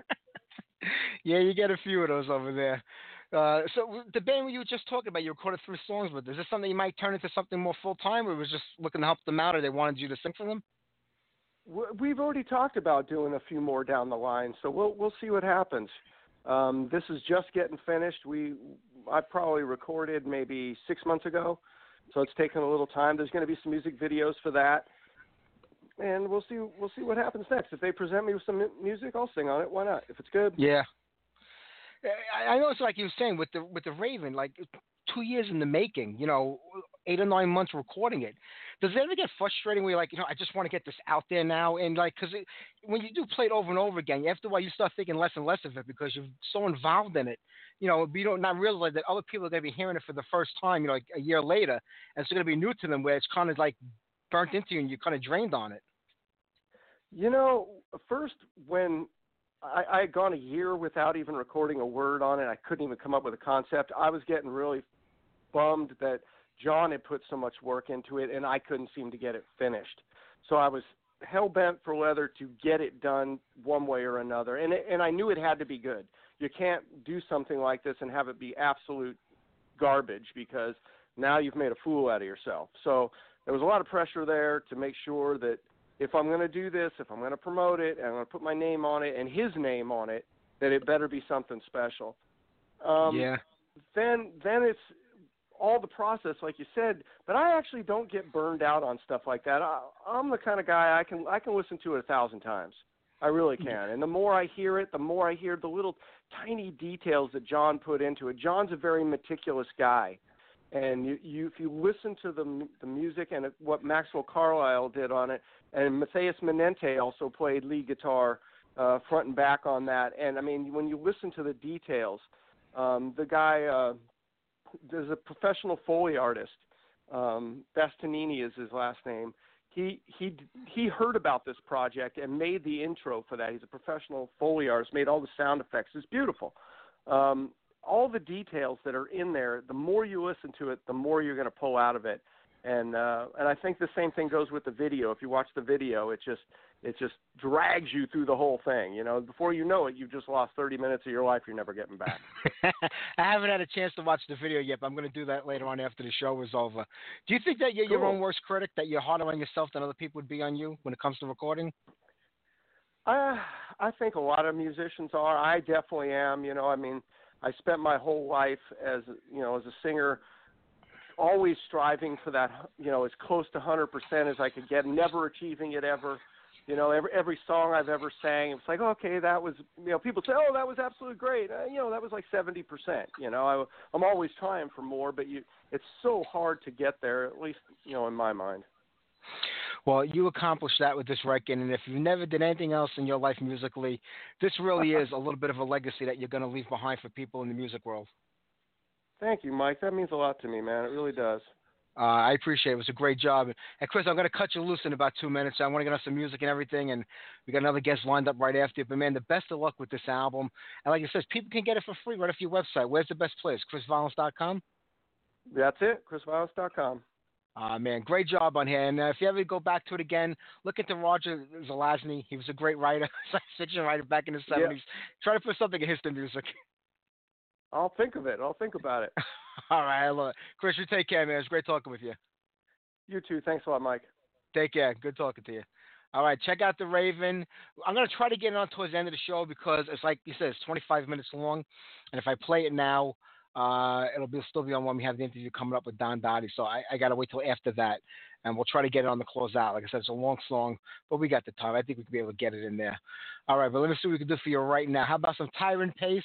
yeah, you get a few of those over there. Uh, so the band you were just talking about, you recorded three songs with. Is this something you might turn into something more full time, or was just looking to help them out, or they wanted you to sing for them? We've already talked about doing a few more down the line, so we'll we'll see what happens. Um, this is just getting finished. We I probably recorded maybe six months ago, so it's taken a little time. There's going to be some music videos for that, and we'll see we'll see what happens next. If they present me with some music, I'll sing on it. Why not? If it's good. Yeah. I, know it's like you were saying with the with the Raven, like two years in the making. You know, eight or nine months recording it. Does it ever get frustrating where you're like, you know, I just want to get this out there now, and like, because when you do play it over and over again, after a while you start thinking less and less of it because you're so involved in it. You know, you don't not realize that other people are going to be hearing it for the first time. You know, like a year later, and it's going to be new to them, where it's kind of like burnt into you and you're kind of drained on it. You know, first when I, I had gone a year without even recording a word on it, I couldn't even come up with a concept. I was getting really bummed that John had put so much work into it, and I couldn't seem to get it finished. So I was hell bent for leather to get it done one way or another, and it, and I knew it had to be good. you can't do something like this and have it be absolute garbage because now you've made a fool out of yourself. So there was a lot of pressure there to make sure that if I'm going to do this, if I'm going to promote it, and I'm going to put my name on it and his name on it, that it better be something special. Um, yeah. Then then it's all the process, like you said. But I actually don't get burned out on stuff like that. I, I'm the kind of guy I can I can listen to it a thousand times. I really can. And the more I hear it, the more I hear the little tiny details that John put into it. John's a very meticulous guy. And you, you, if you listen to the the music and what Maxwell Carlyle did on it, and Matthias Menente also played lead guitar uh, front and back on that. And I mean, when you listen to the details, um, the guy, uh, there's a professional foley artist. Um, Bastianini is his last name. He he he heard about this project and made the intro for that. He's a professional foley artist. Made all the sound effects. It's beautiful. Um, all the details that are in there. The more you listen to it, the more you're going to pull out of it. And uh, and I think the same thing goes with the video. If you watch the video, it just it just drags you through the whole thing. You know, before you know it, you've just lost 30 minutes of your life you're never getting back. I haven't had a chance to watch the video yet, but I'm going to do that later on after the show is over. Do you think that you're your own worst critic, that you're harder on yourself than other people would be on you when it comes to recording? Uh, I think a lot of musicians are. I definitely am. You know, I mean, I spent my whole life as you know as a singer, always striving for that. You know, as close to 100% as I could get, never achieving it ever. You know, every every song I've ever sang, it's like, okay, that was. You know, people say, oh, that was absolutely great. Uh, you know, that was like 70%. You know, I, I'm always trying for more, but you, it's so hard to get there. At least, you know, in my mind. Well, you accomplished that with this record, and if you never did anything else in your life musically, this really is a little bit of a legacy that you're going to leave behind for people in the music world. Thank you, Mike. That means a lot to me, man. It really does. Uh, I appreciate it. It was a great job. And Chris, I'm going to cut you loose in about two minutes. I want to get on some music and everything, and we got another guest lined up right after you. But man, the best of luck with this album. And like I said, people can get it for free right off your website. Where's the best place? ChrisViolence.com. That's it. ChrisViolence.com. Uh, man, great job on here. And uh, if you ever go back to it again, look into Roger Zelazny. He was a great writer, science fiction writer back in the 70s. Try to put something in his music. I'll think of it. I'll think about it. All right, I love it. Chris, you take care, man. It's great talking with you. You too. Thanks a lot, Mike. Take care. Good talking to you. All right, check out the Raven. I'm gonna try to get it on towards the end of the show because it's like you said, it's 25 minutes long, and if I play it now, uh, it'll be still be on when we have the interview coming up with Don Doty. So I, I gotta wait till after that, and we'll try to get it on the close out. Like I said, it's a long song, but we got the time. I think we could be able to get it in there. All right, but let me see what we can do for you right now. How about some Tyrant Pace?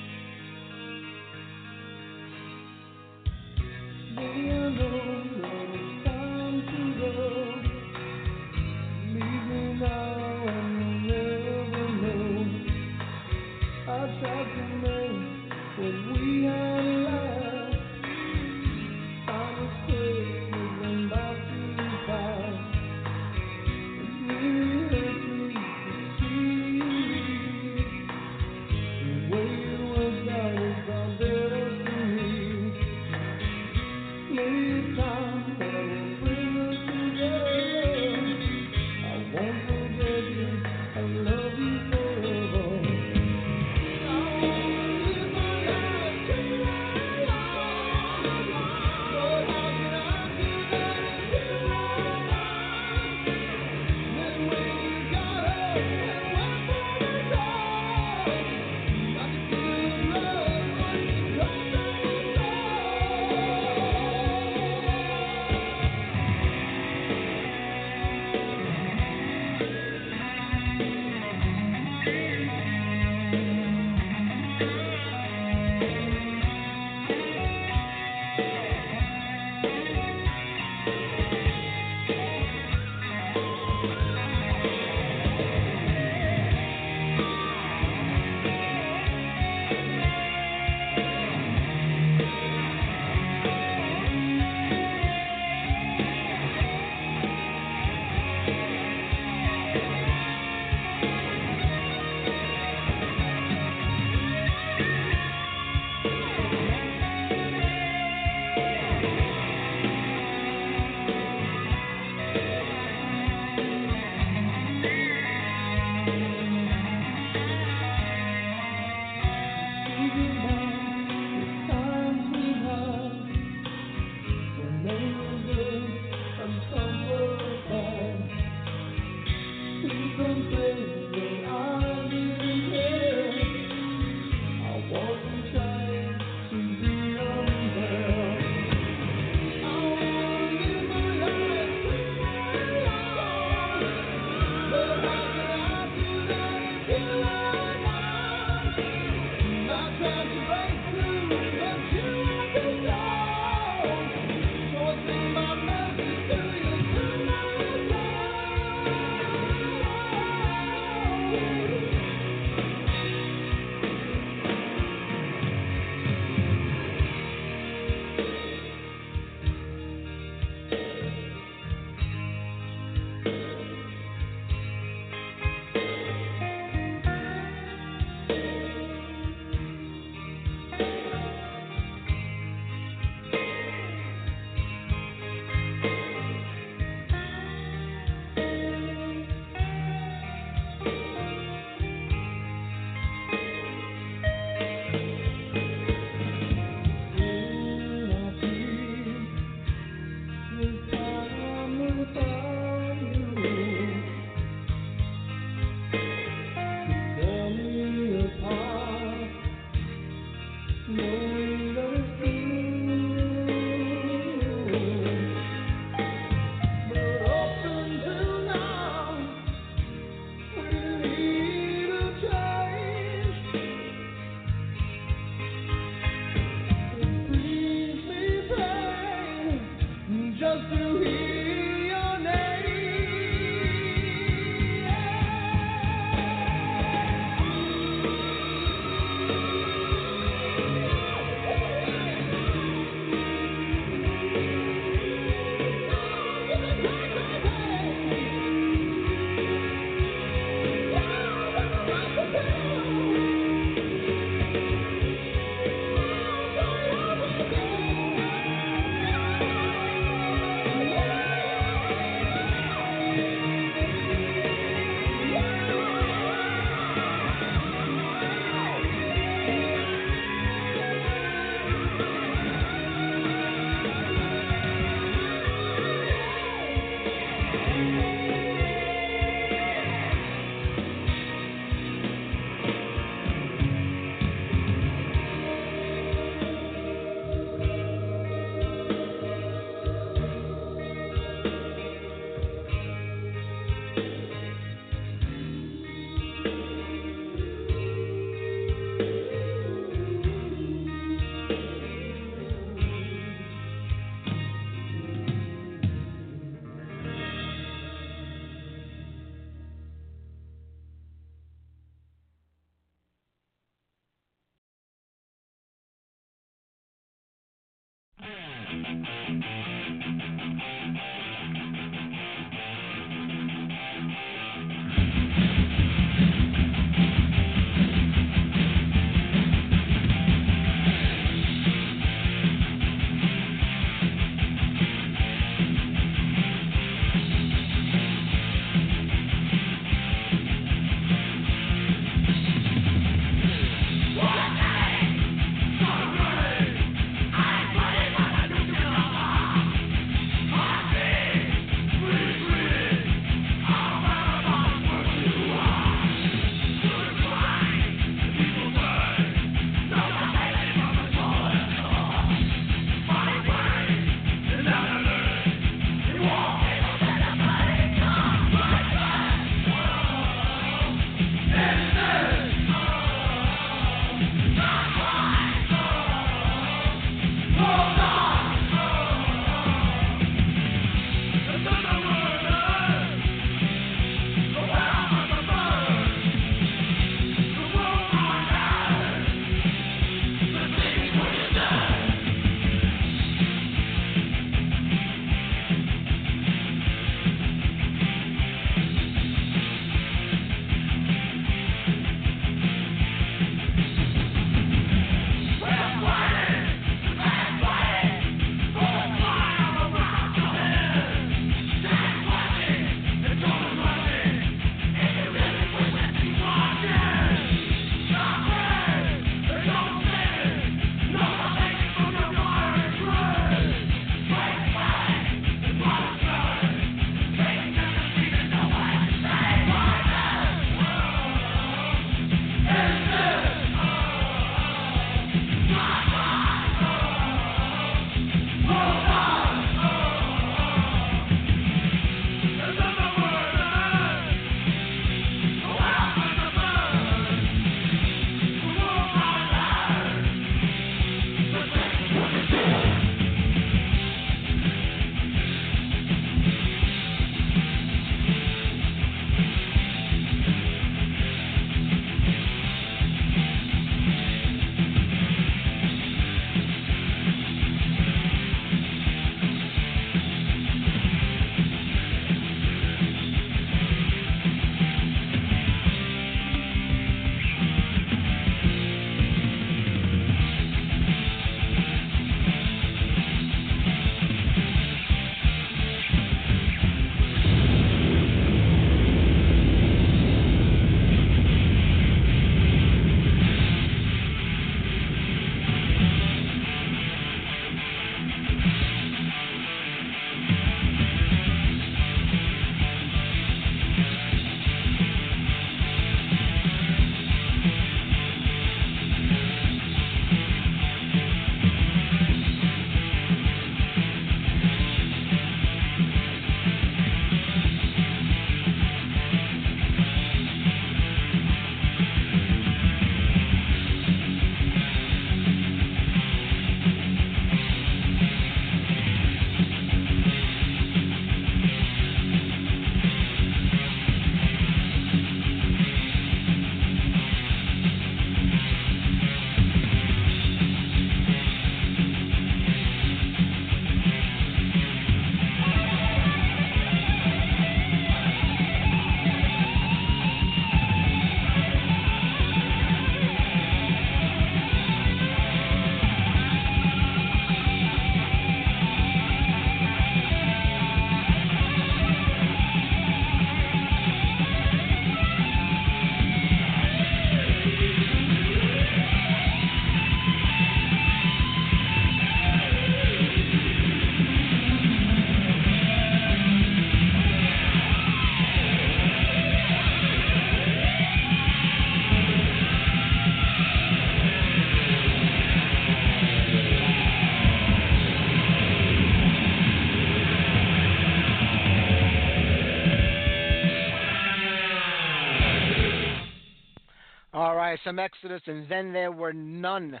Some Exodus, and then there were none.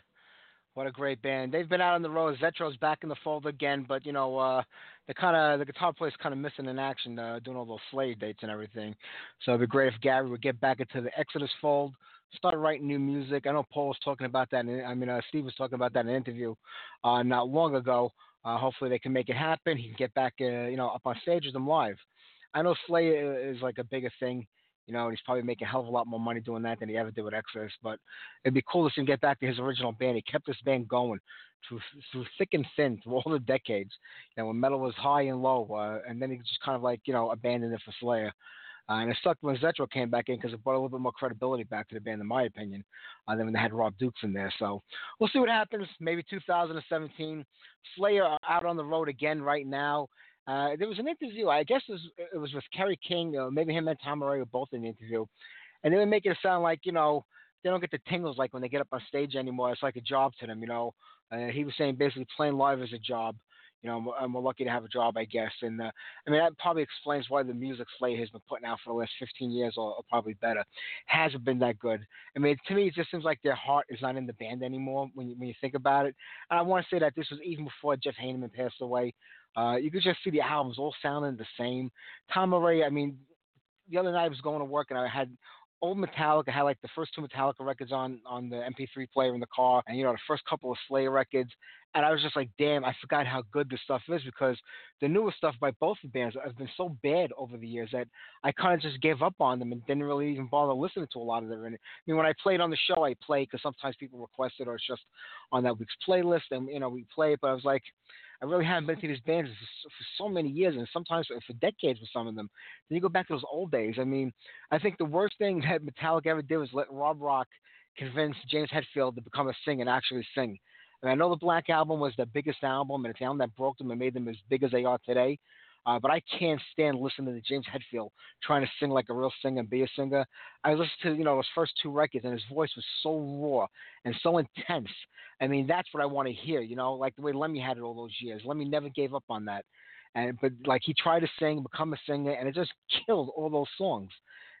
What a great band! They've been out on the road. Zetro's back in the fold again, but you know, uh, the kind of the guitar player's kind of missing in action, uh, doing all those Slayer dates and everything. So it'd be great if Gary would get back into the Exodus fold, start writing new music. I know Paul was talking about that. In, I mean, uh, Steve was talking about that in an interview uh, not long ago. Uh, hopefully, they can make it happen. He can get back, uh, you know, up on stage with them live. I know Slayer is like a bigger thing, you know, and he's probably making a hell of a lot more money doing that than he ever did with Exodus. But it'd be cool to see him get back to his original band. He kept this band going through through thick and thin through all the decades. You know, when metal was high and low, uh, and then he just kind of like you know abandoned it for Slayer. Uh, and it sucked when Zetro came back in because it brought a little bit more credibility back to the band, in my opinion, uh, than when they had Rob Dukes in there. So we'll see what happens. Maybe 2017. Slayer are out on the road again right now. Uh, there was an interview, I guess it was, it was with Kerry King, uh, maybe him and Tom Araya were both in the interview, and they were making it sound like, you know, they don't get the tingles like when they get up on stage anymore. It's like a job to them, you know. Uh, he was saying basically playing live is a job. You know, and we're lucky to have a job, I guess. And uh, I mean, that probably explains why the music Slayer has been putting out for the last 15 years, or, or probably better, hasn't been that good. I mean, to me, it just seems like their heart is not in the band anymore when you, when you think about it. And I want to say that this was even before Jeff Hanneman passed away. Uh, you could just see the albums all sounding the same. Tom Araya, I mean, the other night I was going to work and I had old Metallica. I had like the first two Metallica records on on the MP3 player in the car, and you know the first couple of Slayer records. And I was just like, damn, I forgot how good this stuff is because the newest stuff by both the bands has been so bad over the years that I kind of just gave up on them and didn't really even bother listening to a lot of them. And I mean, when I played on the show, I play because sometimes people request it or it's just on that week's playlist, and you know we play it. But I was like. I really haven't been to these bands for, so many years, and sometimes for decades with some of them. Then you go back to those old days. I mean, I think the worst thing that Metallica ever did was let Bob Rock convince James Hetfield to become a singer and actually sing. And I know the Black Album was the biggest album, and it's the album that broke them and made them as big as they are today. Uh, but I can't stand listening to James Hetfield trying to sing like a real singer and be a singer. I listened to you know his first two records, and his voice was so raw and so intense. I mean, that's what I want to hear. You know, like the way Lemmy had it all those years. Lemmy never gave up on that, and but like he tried to sing, become a singer, and it just killed all those songs.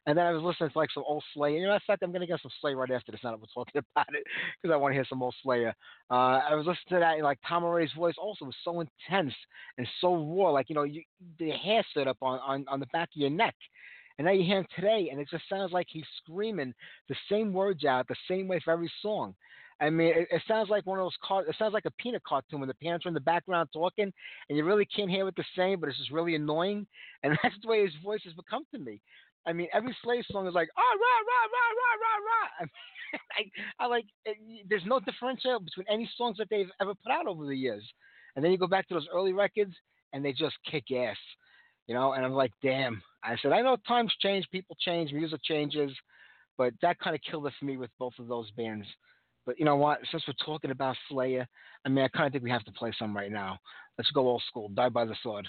And then I was listening to like some old Slayer. You know, in fact, I'm gonna get some Slayer right after this. Now that we're talking about it, because I want to hear some old Slayer. Uh, I was listening to that, and like Tom Araya's voice also was so intense and so raw. Like you know, you, the hair stood up on, on on the back of your neck. And now you hear him today, and it just sounds like he's screaming the same words out the same way for every song. I mean, it, it sounds like one of those car. It sounds like a peanut cartoon when the parents are in the background talking, and you really can't hear what they're saying, but it's just really annoying. And that's the way his voice has become to me. I mean, every Slayer song is like, ah, rah, rah, rah, rah, rah, rah. I, mean, I, I like. It, there's no differential between any songs that they've ever put out over the years. And then you go back to those early records, and they just kick ass, you know. And I'm like, damn. I said, I know times change, people change, music changes, but that kind of killed it for me with both of those bands. But you know what? Since we're talking about Slayer, I mean, I kind of think we have to play some right now. Let's go old school. Die by the sword.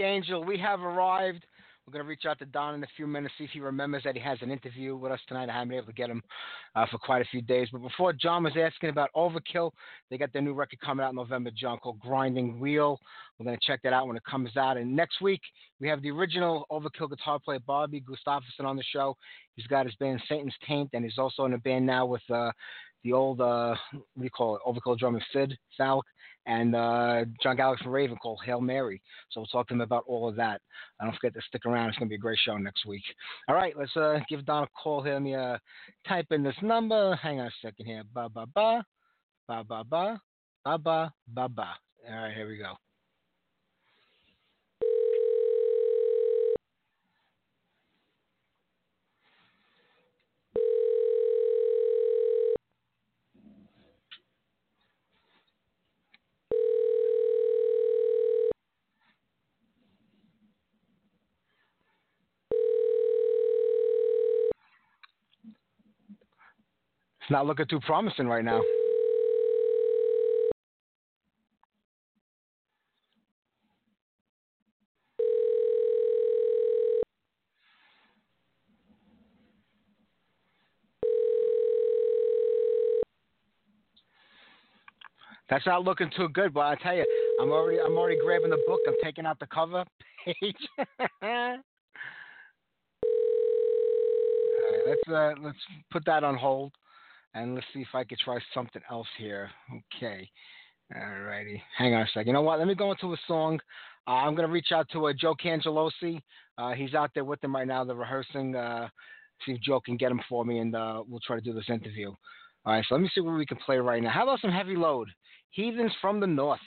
Angel, we have arrived. We're going to reach out to Don in a few minutes, see if he remembers that he has an interview with us tonight. I haven't been able to get him uh, for quite a few days. But before John was asking about Overkill, they got their new record coming out in November, John, called Grinding Wheel. We're going to check that out when it comes out. And next week, we have the original Overkill guitar player, Bobby Gustafson, on the show. He's got his band Satan's Taint, and he's also in a band now with uh, the old, uh, what do you call it, Overkill drummer Sid Falck and uh, John Gallagher from Raven called Hail Mary. So we'll talk to him about all of that. And don't forget to stick around. It's going to be a great show next week. All right, let's uh, give Don a call here. Let me uh, type in this number. Hang on a second here. Ba ba ba, ba ba ba, ba ba ba ba. All right, here we go. It's not looking too promising right now. That's not looking too good, but I tell you, I'm already I'm already grabbing the book. I'm taking out the cover page. Let's uh, let's put that on hold, and let's see if I can try something else here. Okay, all righty. Hang on a second. You know what? Let me go into a song. Uh, I'm gonna reach out to uh, Joe Cangelosi. Uh, he's out there with them right now. They're rehearsing. Uh, see if Joe can get him for me, and uh, we'll try to do this interview. All right, so let me see what we can play right now. How about some heavy load? Heathens from the North.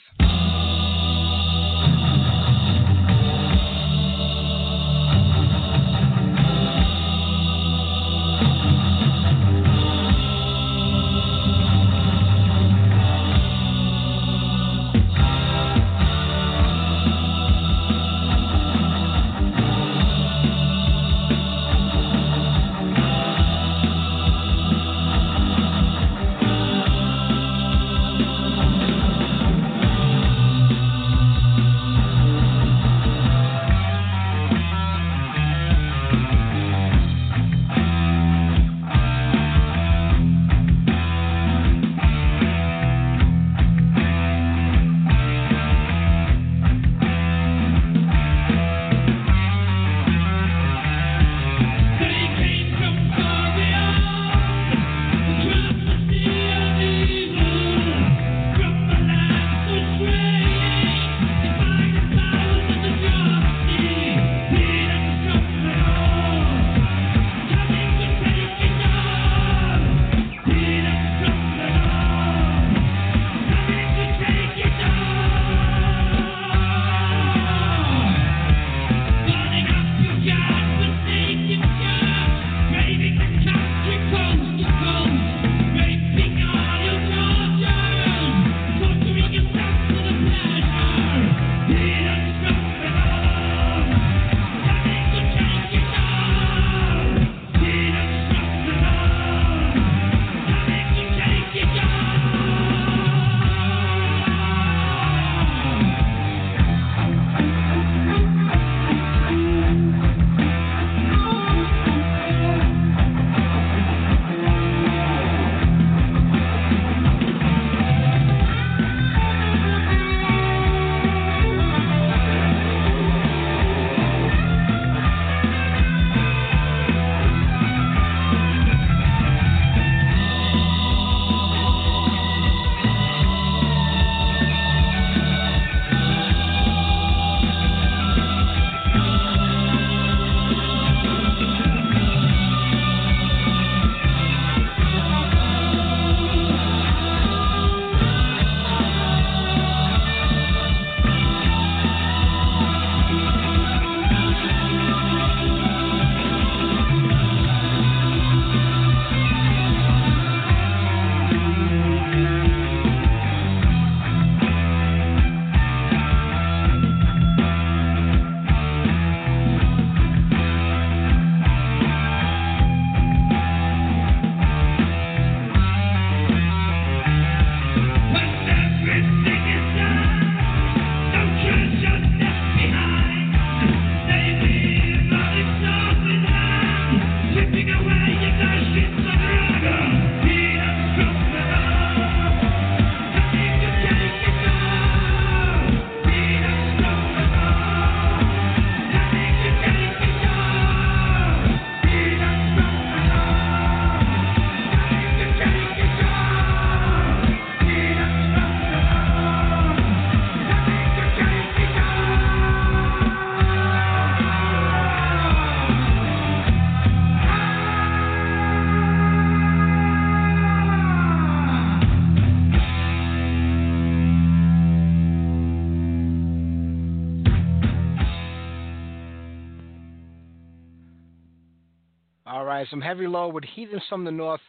Right, some Heavy Load with Heathens from the North.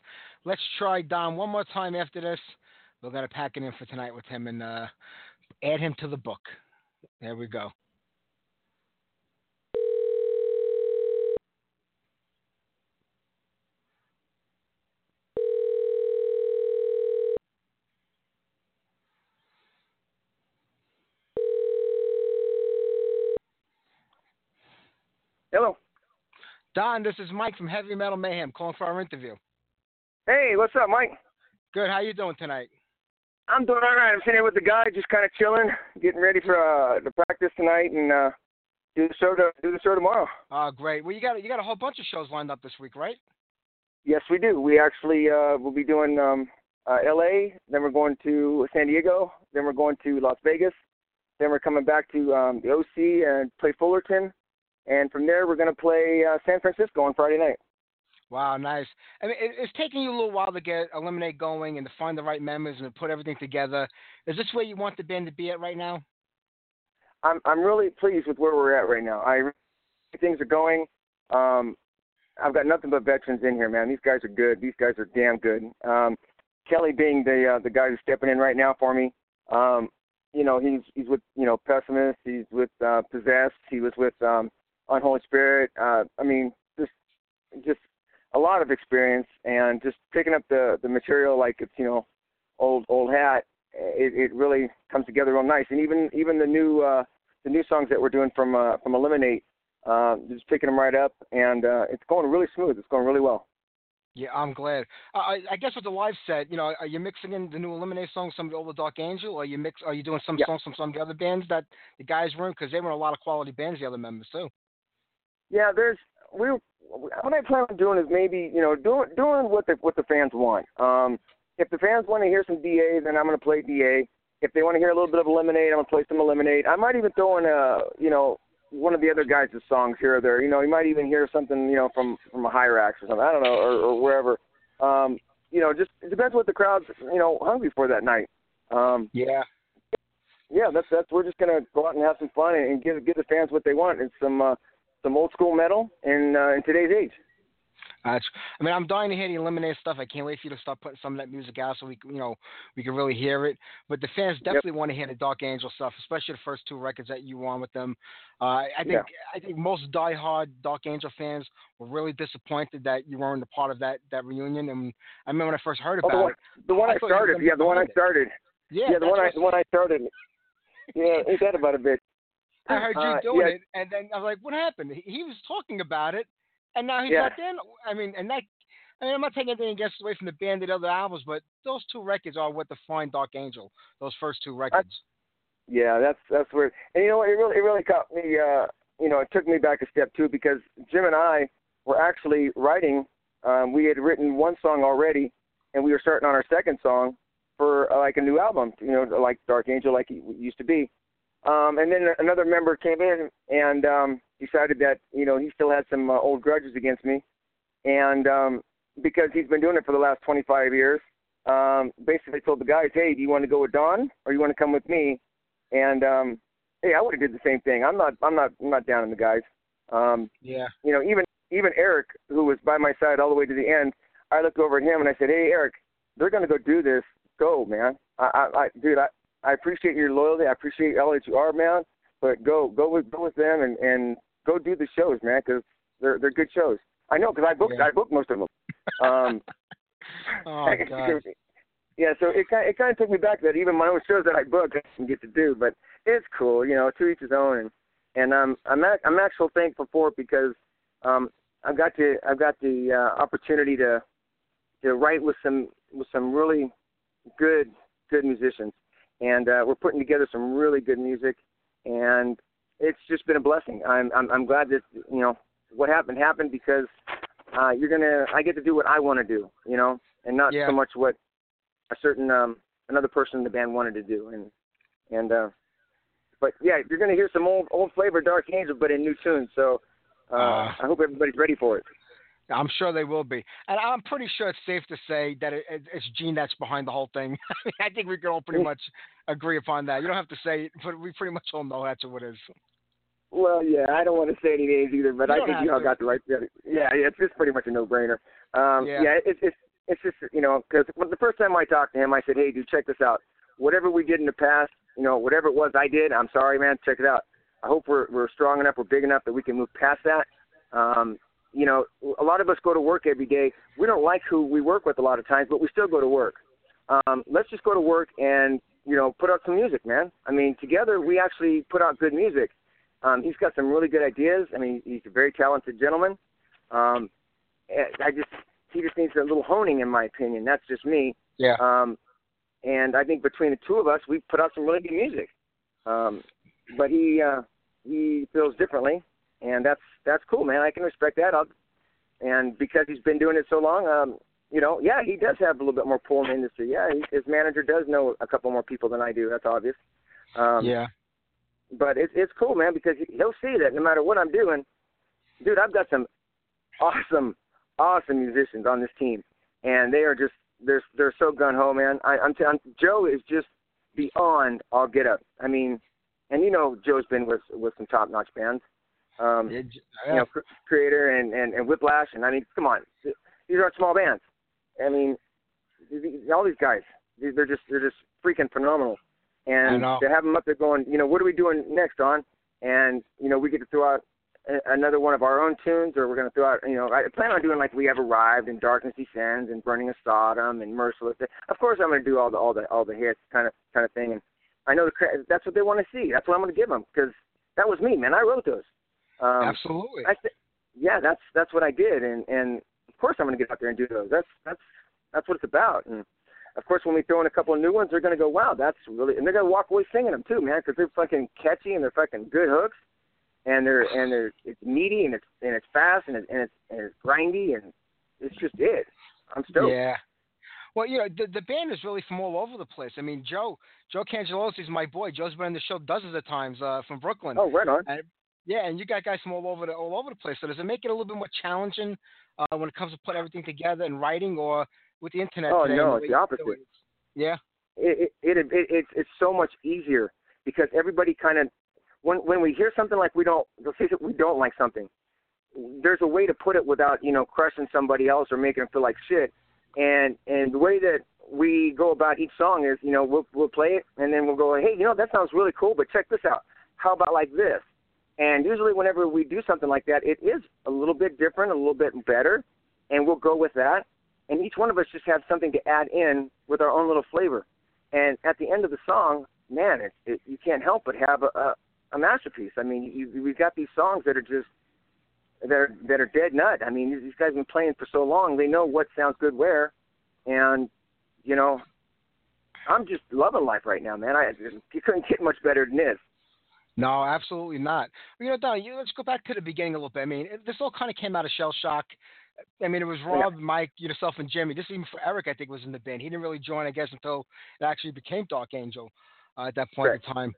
Let's try Don one more time after this. We're gonna pack it in for tonight with him and uh, add him to the book. There we go. Hello. Don, this is Mike from Heavy Metal Mayhem calling for our interview. Hey, what's up, Mike? Good. How you doing tonight? I'm doing all right. I'm sitting here with the guy, just kind of chilling, getting ready for uh, the practice tonight, and uh, do the show to do the show tomorrow. Oh, great. Well, you got you got a whole bunch of shows lined up this week, right? Yes, we do. We actually uh, will be doing um, uh, L.A. Then we're going to San Diego. Then we're going to Las Vegas. Then we're coming back to um, the OC and play Fullerton. And from there, we're going to play uh, San Francisco on Friday night. Wow, nice. I mean, it, it's taking you a little while to get Eliminate going and to find the right members and to put everything together. Is this where you want the band to be at right now? I'm I'm really pleased with where we're at right now. I things are going. Um, I've got nothing but veterans in here, man. These guys are good. These guys are damn good. Um, Kelly being the uh, the guy who's stepping in right now for me. Um, you know, he's he's with you know Pessimist. He's with uh, Possessed. He was with um, Unholy Spirit. Uh, I mean, just just a lot of experience and just picking up the the material like it's you know old old hat. It, it really comes together real nice. And even even the new uh, the new songs that we're doing from uh, from Eliminate, uh, just picking them right up, and uh, it's going really smooth. It's going really well. Yeah, I'm glad. Uh, I, I guess with the live set, you know, are you mixing in the new Eliminate songs, some of the older Dark Angel, or are you mix? Are you doing some Yeah. songs from some of the other bands that the guys were in? Because they were in a lot of quality bands, the other members too. Yeah, there's we what I plan on doing is maybe you know doing doing what the what the fans want. Um, if the fans want to hear some DA, then I'm going to play DA. If they want to hear a little bit of Eliminate, I'm going to play some Eliminate. I might even throw in a you know one of the other guys' songs here or there. You know, you might even hear something you know from from a Hirax or something. I don't know or, or wherever. Um, you know, just it depends what the crowd's you know hungry for that night. Um, Yeah. yeah, that's that's we're just gonna go out and have some fun and, and give give the fans what they want. It's some uh, some old school metal in uh, in today's age. Uh, I mean, I'm dying to hear the Eliminate stuff. I can't wait for you to start putting some of that music out so we, can- you know, we can really hear it. But the fans definitely want to hear the Dark Angel stuff, especially the first two records that you were on with them. Uh, I think Yeah. I think most diehard Dark Angel fans were really disappointed that you weren't a part of that that reunion. And I remember when I first heard Oh, about the one, it. the one I I, thought you were started. Yeah, the one I started. Yeah, Yeah, the one I the one I started. Yeah, ain't that about a bit? I heard you Uh, doing yeah. it, and then I was like, "What happened?" He, was talking about it, and now he's Yeah. not there. I mean, and that. I mean, I'm not taking anything against away from the band and other albums, but those two records are what define Dark Angel. Those first two records. Yeah, that's that's where. And you know what? It really it really caught me. Uh, you know, it took me back a step too because Jim and I were actually writing. Um, we had written one song already, and we were starting on our second song for uh, like a new album. You know, like Dark Angel, like it used to be. Um, and then another member came in and um, decided that you know he still had some uh, old grudges against me, and um, because he's been doing it for the last 25 years, um, basically told the guys, hey, do you want to go with Don or you want to come with me? And um, hey, I would have did the same thing. I'm not, I'm not, I'm not down on the guys. Um, Yeah. you know, even even Eric, who was by my side all the way to the end, I looked over at him and I said, hey, Eric, they're going to go do this. Go, man. I, I, I dude, I, I appreciate your loyalty. I appreciate all that you are, man. But go, go with, go with them and and go do the shows, man, because they're they're good shows. I know because I booked Yeah. I booked most of them. Um, Oh God. yeah, so it kind it kind of took me back that even my own shows that I book I didn't get to do, but it's cool, you know, to each his own, and and um, I'm ac- I'm actually thankful for it because um, I've got to I've got the uh, opportunity to to write with some with some really good good musicians, and uh, we're putting together some really good music, and it's just been a blessing. I'm I'm, I'm glad that you know what happened happened because uh, you're gonna I get to do what I want to do, you know, and not Yeah. so much what a certain um another person in the band wanted to do and and uh but yeah you're going to hear some old old flavor dark angel but in new tunes so uh, Uh. i hope everybody's ready for it I'm sure they will be, and I'm pretty sure it's safe to say that it, it, it's Gene that's behind the whole thing. I, mean, I think we can all pretty much agree upon that. You don't have to say it, but we pretty much all know that's what it is. Well, yeah, I don't want to say any names either, but You I think you all to. got the right. Yeah, yeah, it's just pretty much a no-brainer. Um, Yeah. yeah, it's it's it's just you know because the first time I talked to him, I said, "Hey, dude, check this out. Whatever we did in the past, you know, whatever it was I did, I'm sorry, man. Check it out. I hope we're we're strong enough, we're big enough that we can move past that. Um, you know, a lot of us go to work every day. We don't like who we work with a lot of times, but we still go to work. Um, let's just go to work and you know put out some music, man. I mean, together we actually put out good music. Um, he's got some really good ideas. I mean, he's a very talented gentleman. Um, I just he just needs a little honing, in my opinion. That's just me. Yeah. Um, and I think between the two of us, we put out some really good music. Um, but he uh, he feels differently, and that's that's cool, man. I can respect that. I'll, and because he's been doing it so long, um, you know, yeah, he does have a little bit more pull in the industry. Yeah, he, his manager does know a couple more people than I do. That's obvious. Um, yeah. but it's it's cool, man, because he- he'll see that no matter what I'm doing, dude, I've got some awesome, awesome musicians on this team, and they are just they're they're so gun ho, man. I, I'm, t- I'm Joe is just beyond all get up. I mean, and you know Joe's been with with some top notch bands, um, Yeah, you know, Cr- Kreator and, and and Whiplash, and I mean, come on, these aren't small bands. I mean, all these guys, they're they're just they're just freaking phenomenal. And to have them up there going, you know, what are we doing next, on? And you know, we get to throw out a- another one of our own tunes, or we're going to throw out, you know, I plan on doing like We Have Arrived and Darkness Descends and Burning of Sodom and Merciless. Of course, I'm going to do all the all the all the hits, kind of kind of thing. And I know the cra- that's what they want to see. That's what I'm going to give them because that was me, man. I wrote those. Um, Absolutely. I th- yeah, that's that's what I did, and and of course I'm going to get out there and do those. That's that's that's what it's about. And of course, when we throw in a couple of new ones, they're going to go, wow, that's really, and they're going to walk away singing them too, man, because they're fucking catchy and they're fucking good hooks, and they're and they're it's meaty and it's and it's fast and it's and it's, and it's grindy and it's just it. I'm stoked. Yeah. Well, you know, the the band is really from all over the place. I mean, Joe Joe Cangelosi is my boy. Joe's been on the show dozens of times uh, from Brooklyn. Oh, right on. And, yeah, and you got guys from all over the all over the place. So does it make it a little bit more challenging uh, when it comes to put everything together and writing, or with the internet? Oh, today, no, it's the opposite. it's- Yeah. it, it, it, it it's it's so much easier because everybody kind of when when we hear something like we don't we don't like something there's a way to put it without you know crushing somebody else or making them feel like shit and and the way that we go about each song is you know we'll we'll play it and then we'll go hey you know that sounds really cool but check this out how about like this and usually whenever we do something like that it is a little bit different a little bit better and we'll go with that and each one of us just have something to add in with our own little flavor and at the end of the song, man, it, it, you can't help but have a, a, a masterpiece. I mean, you, we've got these songs that are just that are that are dead nut. I mean, these guys have been playing for so long; they know what sounds good where, and you know, I'm just loving life right now, man. I you couldn't get much better than this. No, absolutely not. You know, Don, you, let's go back to the beginning a little bit. I mean, it, this all kind of came out of Shellshock. I mean, it was Rob, Mike, yourself, and Jimmy. This even for Eric, I think, was in the band. He didn't really join, I guess, until it actually became Dark Angel uh, at that point in time.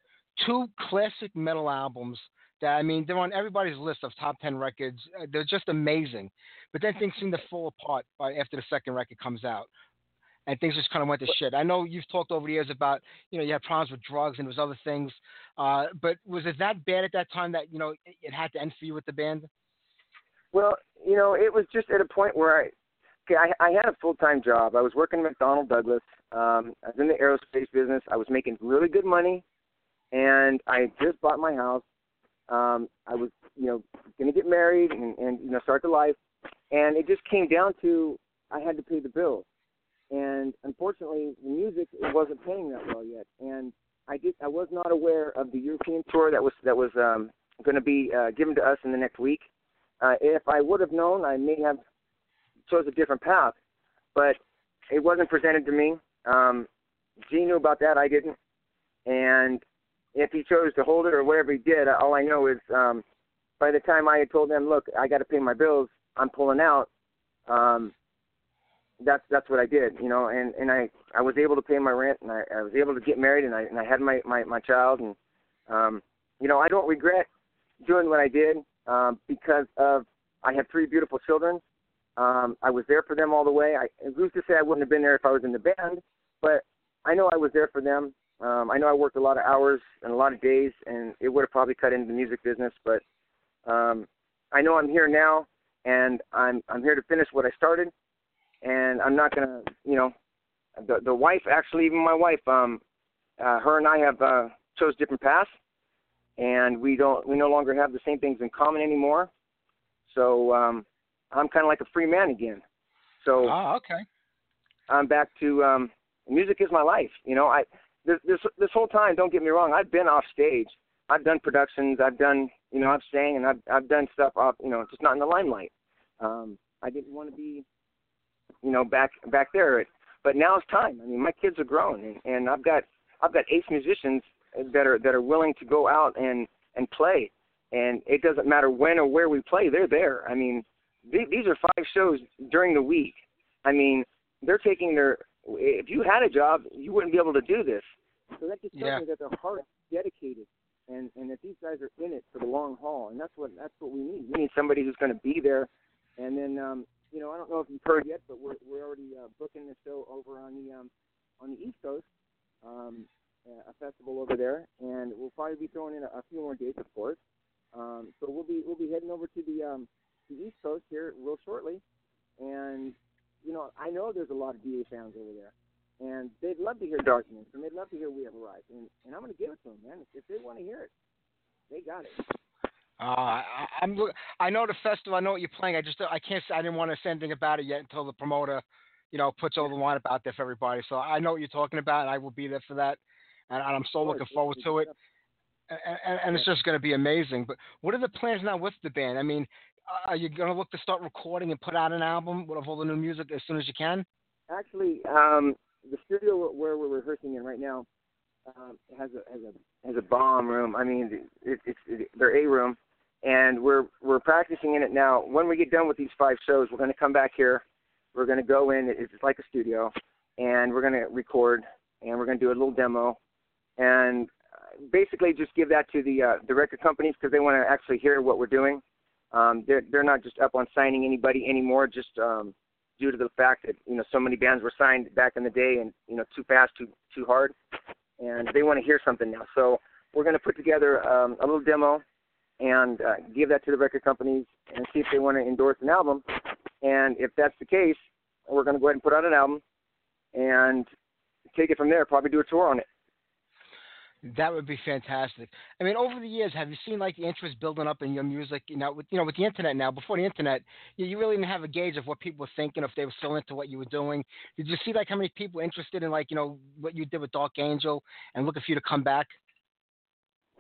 Two classic metal albums that, I mean, they're on everybody's list of top 10 records. Uh, they're just amazing. But then things seem to fall apart by, after the second record comes out. And things just kind of went to shit. I know you've talked over the years about, you know, you had problems with drugs and there was other things. Uh, but was it that bad at that time that, you know, it, it had to end for you with the band? Well, you know, it was just at a point where I, okay, I, I had a full time job. I was working at McDonnell Douglas. Um, I was in the aerospace business. I was making really good money, and I just bought my house. Um, I was, you know, going to get married and, and you know start the life, and it just came down to I had to pay the bills, and unfortunately, the music it wasn't paying that well yet, and I did I was not aware of the European tour that was that was um, going to be uh, given to us in the next week. Uh, if I would have known, I may have chose a different path, but it wasn't presented to me. Um, Gene knew about that, I didn't, and if he chose to hold it or whatever he did, all I know is um, by the time I had told them, look, I got to pay my bills, I'm pulling out. Um, that's that's what I did, you know, and and I I was able to pay my rent, and I, I was able to get married, and I and I had my my my child, and um, you know, I don't regret doing what I did um, because of I have three beautiful children. Um, I was there for them all the way. I, who's to say I wouldn't have been there if I was in the band? But I know I was there for them, Um, I know I worked a lot of hours and a lot of days, and it would have probably cut into the music business. But um, I know I'm here now, and I'm I'm here to finish what I started, and I'm not gonna, you know, the the wife actually, even my wife, um, uh, her and I have uh, chose different paths, and we don't we no longer have the same things in common anymore. So um, I'm kind of like a free man again. So Oh, okay. I'm back to um music is my life. You know, I this this this whole time, don't get me wrong, I've been off stage. I've done productions, I've done you know, I've sang and I've I've done stuff off you know, just not in the limelight. Um I didn't want to be you know, back back there. But now it's time. I mean my kids are grown and, and I've got I've got ace musicians that are that are willing to go out and and play. And it doesn't matter when or where we play, they're there. I mean, th- these are five shows during the week. I mean, they're taking their. If you had a job, you wouldn't be able to do this. So that just tells Yeah. me that their heart is dedicated, and and that these guys are in it for the long haul, and that's what that's what we need. We need somebody who's going to be there, and then um, you know I don't know if you've heard yet, but we're we're already uh, booking the show over on the um, on the East Coast, um, a festival over there, and we'll probably be throwing in a, a few more dates, of course. Um, so we'll be we'll be heading over to the um, the East Coast here real shortly, and you know I know there's a lot of DA fans over there, and they'd love to hear Darkness, and they'd love to hear We Have Arrived, and and I'm to give it to them, man. If they want to hear it, they got it. Uh, I, I'm. I know the festival. I know what you're playing. I just. I can't. say- I didn't want to say anything about it yet until the promoter, you know, puts all the lineup out there for everybody. So I know what you're talking about, and I will be there for that. And, and I'm so looking forward to it. And, and, it's just going to be amazing. But what are the plans now with the band? I mean, are you going to look to start recording and put out an album with all the new music as soon as you can? Actually, um, the studio where we're rehearsing in right now um, has a has a has a bomb room. I mean, it, it's it, their A room, and we're we're practicing in it now. When we get done with these five shows, we're going to come back here. We're going to go in. It's like a studio, and we're going to record, and we're going to do a little demo, and uh, basically just give that to the uh, the record companies because they want to actually hear what we're doing. Um, they're they're not just up on signing anybody anymore, just um, due to the fact that you know so many bands were signed back in the day and you know too fast, too too hard, and they want to hear something now. So we're going to put together um, a little demo and uh, give that to the record companies and see if they want to endorse an album. And if that's the case, we're going to go ahead and put out an album and take it from there. Probably do a tour on it. That would be fantastic. I mean, over the years, have you seen like the interest building up in your music? You know, with you know, with the internet now. Before the internet, you, you really didn't have a gauge of what people were thinking, if they were still into what you were doing. Did you see like how many people interested in like you know what you did with Dark Angel and looking for you to come back?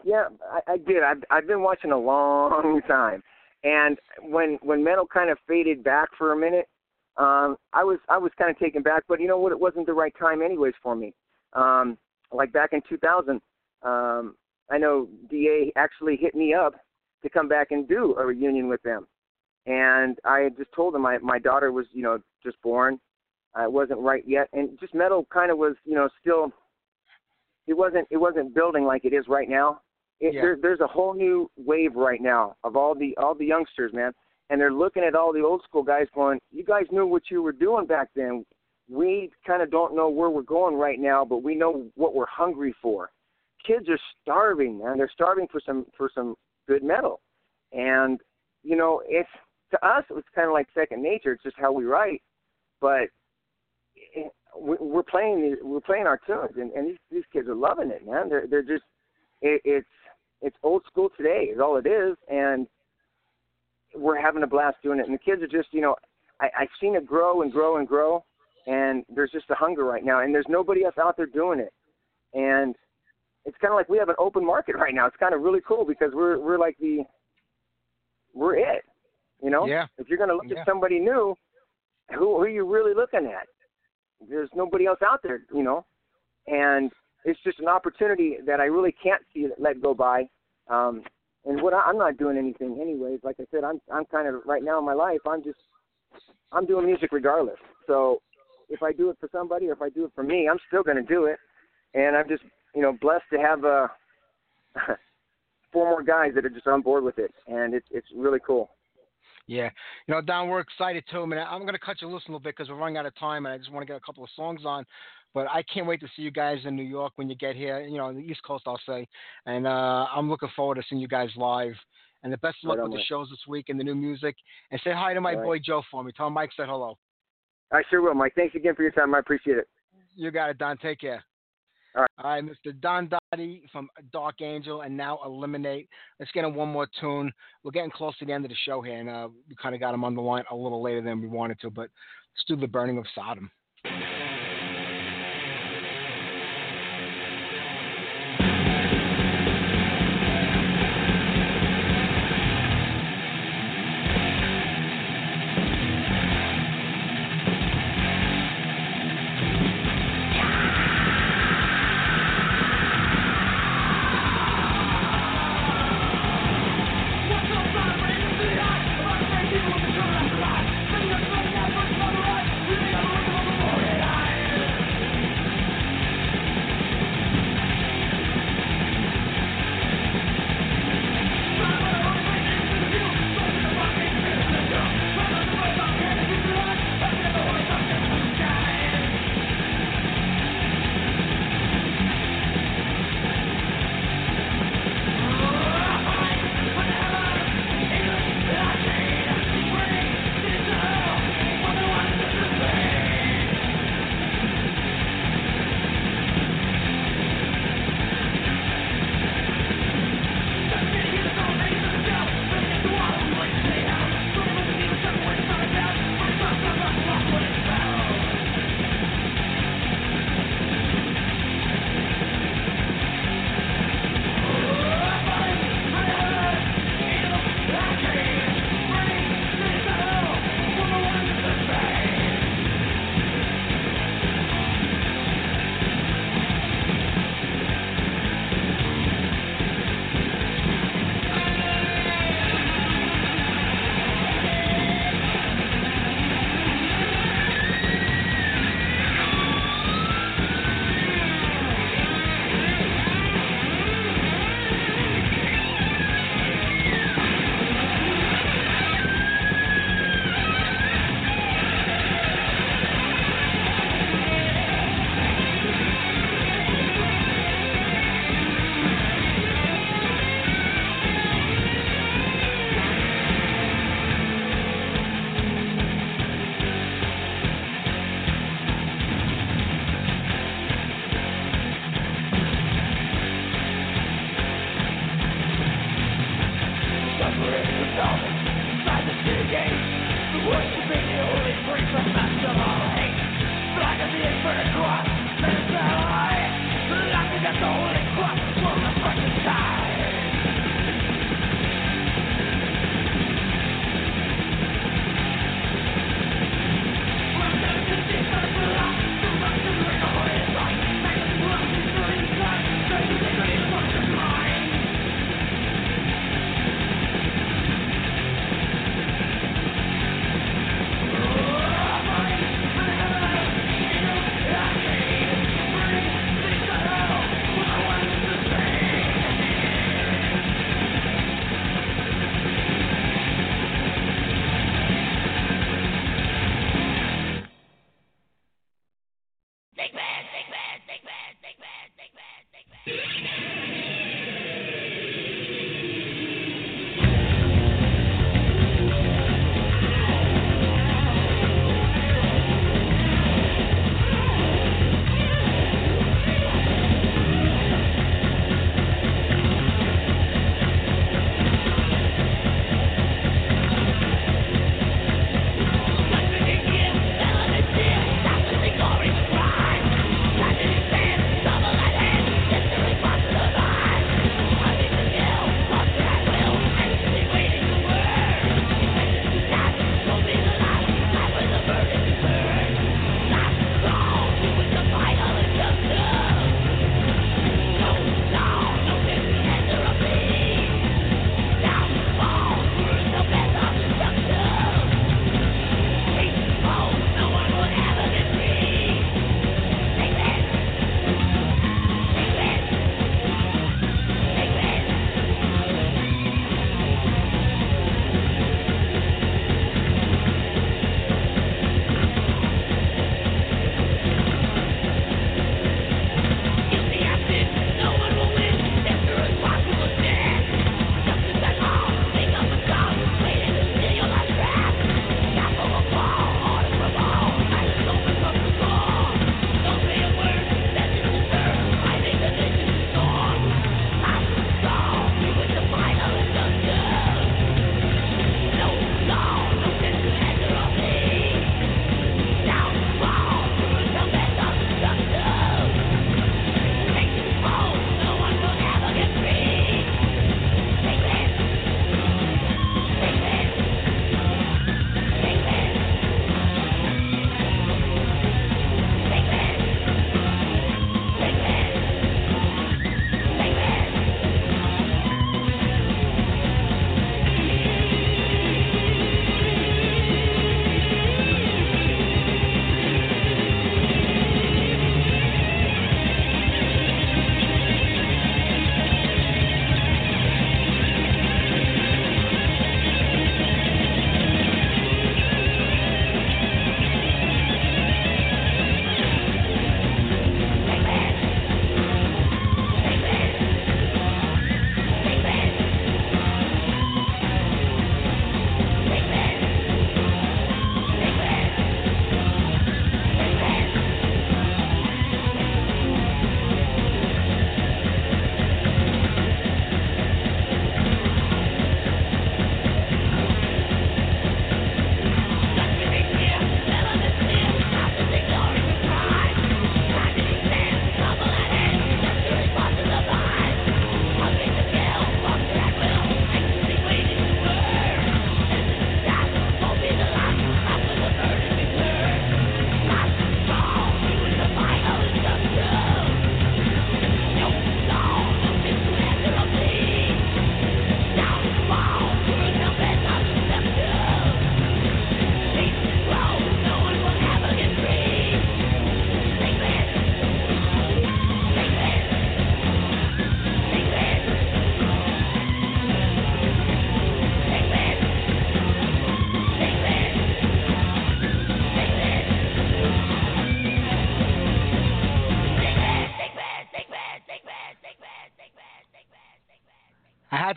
Yeah, I, I did. I've I've been watching a long time, and when when metal kind of faded back for a minute, um, I was I was kind of taken back. But you know what? It wasn't the right time, anyways, for me. Um, like back in 2000, um, I know DA actually hit me up to come back and do a reunion with them, and I just told them my my daughter was you know just born. It wasn't right yet, and just metal kind of was you know still. It wasn't it wasn't building like it is right now it, Yeah. there, there's a whole new wave right now of all the all the youngsters, man, and they're looking at all the old school guys, going, "You guys knew what you were doing back then. We kind of don't know where we're going right now, but we know what we're hungry for. Kids are starving, man. They're starving for some for some good metal, and you know, it's to us it's kind of like second nature. It's just how we write, but it, we- we're playing we're playing our tunes, and, and these these kids are loving it, man. They're they're just it, it's it's old school today is all it is and we're having a blast doing it. And the kids are just you know I, I've seen it grow and grow and grow and there's just a hunger right now and there's nobody else out there doing it. And it's kind of like we have an open market right now. It's kind of really cool because we're we're like the we're it you know? Yeah. if you're going to look Yeah. at somebody new who, who are you really looking at? There's nobody else out there you know? And it's just an opportunity that I really can't see let go by. Um, and what I, I'm not doing anything anyways. Like I said, I'm I'm kind of right now in my life. I'm just I'm doing music regardless. So if I do it for somebody or if I do it for me, I'm still going to do it. And I'm just you know blessed to have uh, four more guys that are just on board with it, and it's it's really cool. Yeah, you know, Don, we're excited too. I mean, I'm going to cut you loose a little bit because we're running out of time, and I just want to get a couple of songs on. But I can't wait to see you guys in New York when you get here. You know, on the East Coast, I'll say. And uh, I'm looking forward to seeing you guys live. And the best of luck Right with the shows this week and the new music. And say hi to my All right. boy Joe for me. Tell him Mike said hello. I sure will, Mike. Thanks again for your time. I appreciate it. You got it, Don. Take care. All right. All right, Mr. Don Doty from Dark Angel and now Eliminate. Let's get him one more tune. We're getting close to the end of the show here, and uh, we kind of got him on the line a little later than we wanted to, but let's do the burning of Sodom.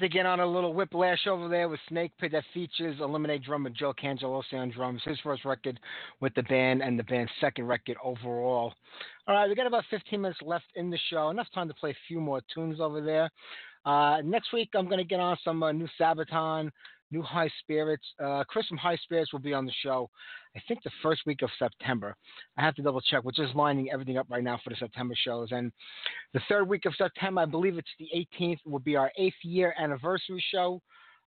To get on a little whiplash over there with Snake Pit that features Eliminate drummer Joe Cangelosi on drums, his first record with the band and the band's second record overall. All right, we got about 15 minutes left in the show. Enough time to play a few more tunes over there. Uh, next week, I'm going to get on some uh, new Sabaton, new High Spirits. Uh, Chris from High Spirits will be on the show, I think the first week of September. I have to double check. We're just lining everything up right now for the September shows. And the third week of September, I believe it's the 18th, will be our eighth year anniversary show.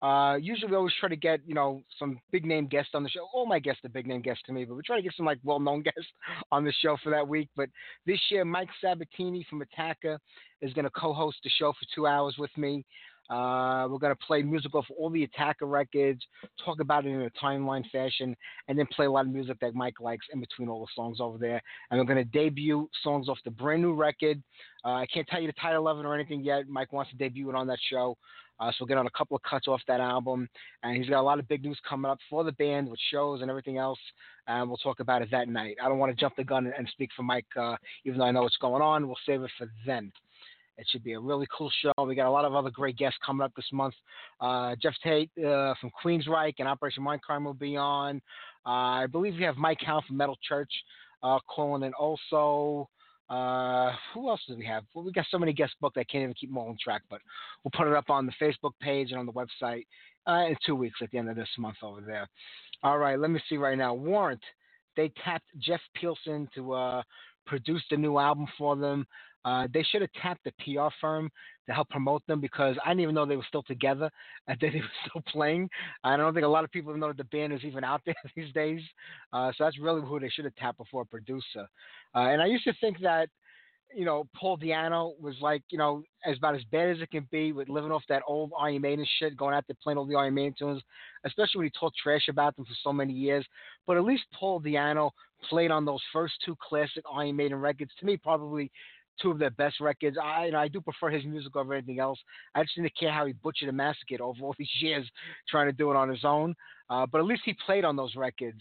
Uh, usually we always try to get, you know, some big name guests on the show. All my guests are big name guests to me, but we try to get some like well known guests on the show for that week. But this year, Mike Sabatini from Attacker is going to co host the show for two hours with me. Uh, we're going to play music off all the Attacker records, talk about it in a timeline fashion, and then play a lot of music that Mike likes in between all the songs over there. And we're going to debut songs off the brand new record. Uh, I can't tell you the title of it or anything yet. Mike wants to debut it on that show. Uh, so we'll get on a couple of cuts off that album. And he's got a lot of big news coming up for the band with shows and everything else. And we'll talk about it that night. I don't want to jump the gun and, and speak for Mike, uh, even though I know what's going on. We'll save it for then. It should be a really cool show. We got a lot of other great guests coming up this month. Uh, Geoff Tate uh, from Queensryche and Operation Mindcrime will be on. Uh, I believe we have Mike Howe from Metal Church uh, calling in also. Uh, who else do we have? Well, we got so many guests booked I can't even keep them all on track, but we'll put it up on the Facebook page and on the website uh, in two weeks at the end of this month over there. All right, let me see right now. Warrant, they tapped Jeff Pilson to produce the new album for them. Uh, they should have tapped the PR firm to help promote them because I didn't even know they were still together and that they were still playing. I don't think a lot of people know that the band is even out there these days. Uh, so that's really who they should have tapped before a producer. Uh, and I used to think that, you know, Paul Di'Anno was like, you know, as about as bad as it can be with living off that old Iron Maiden shit, going out there playing all the Iron Maiden tunes, especially when he talked trash about them for so many years. But at least Paul Di'Anno played on those first two classic Iron Maiden records. To me, probably two of their best records. I you know, I do prefer his music over anything else. I just didn't care how he butchered and massacred over all these years trying to do it on his own. Uh, but at least he played on those records.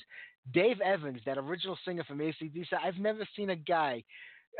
Dave Evans, that original singer from ACDC, I've never seen a guy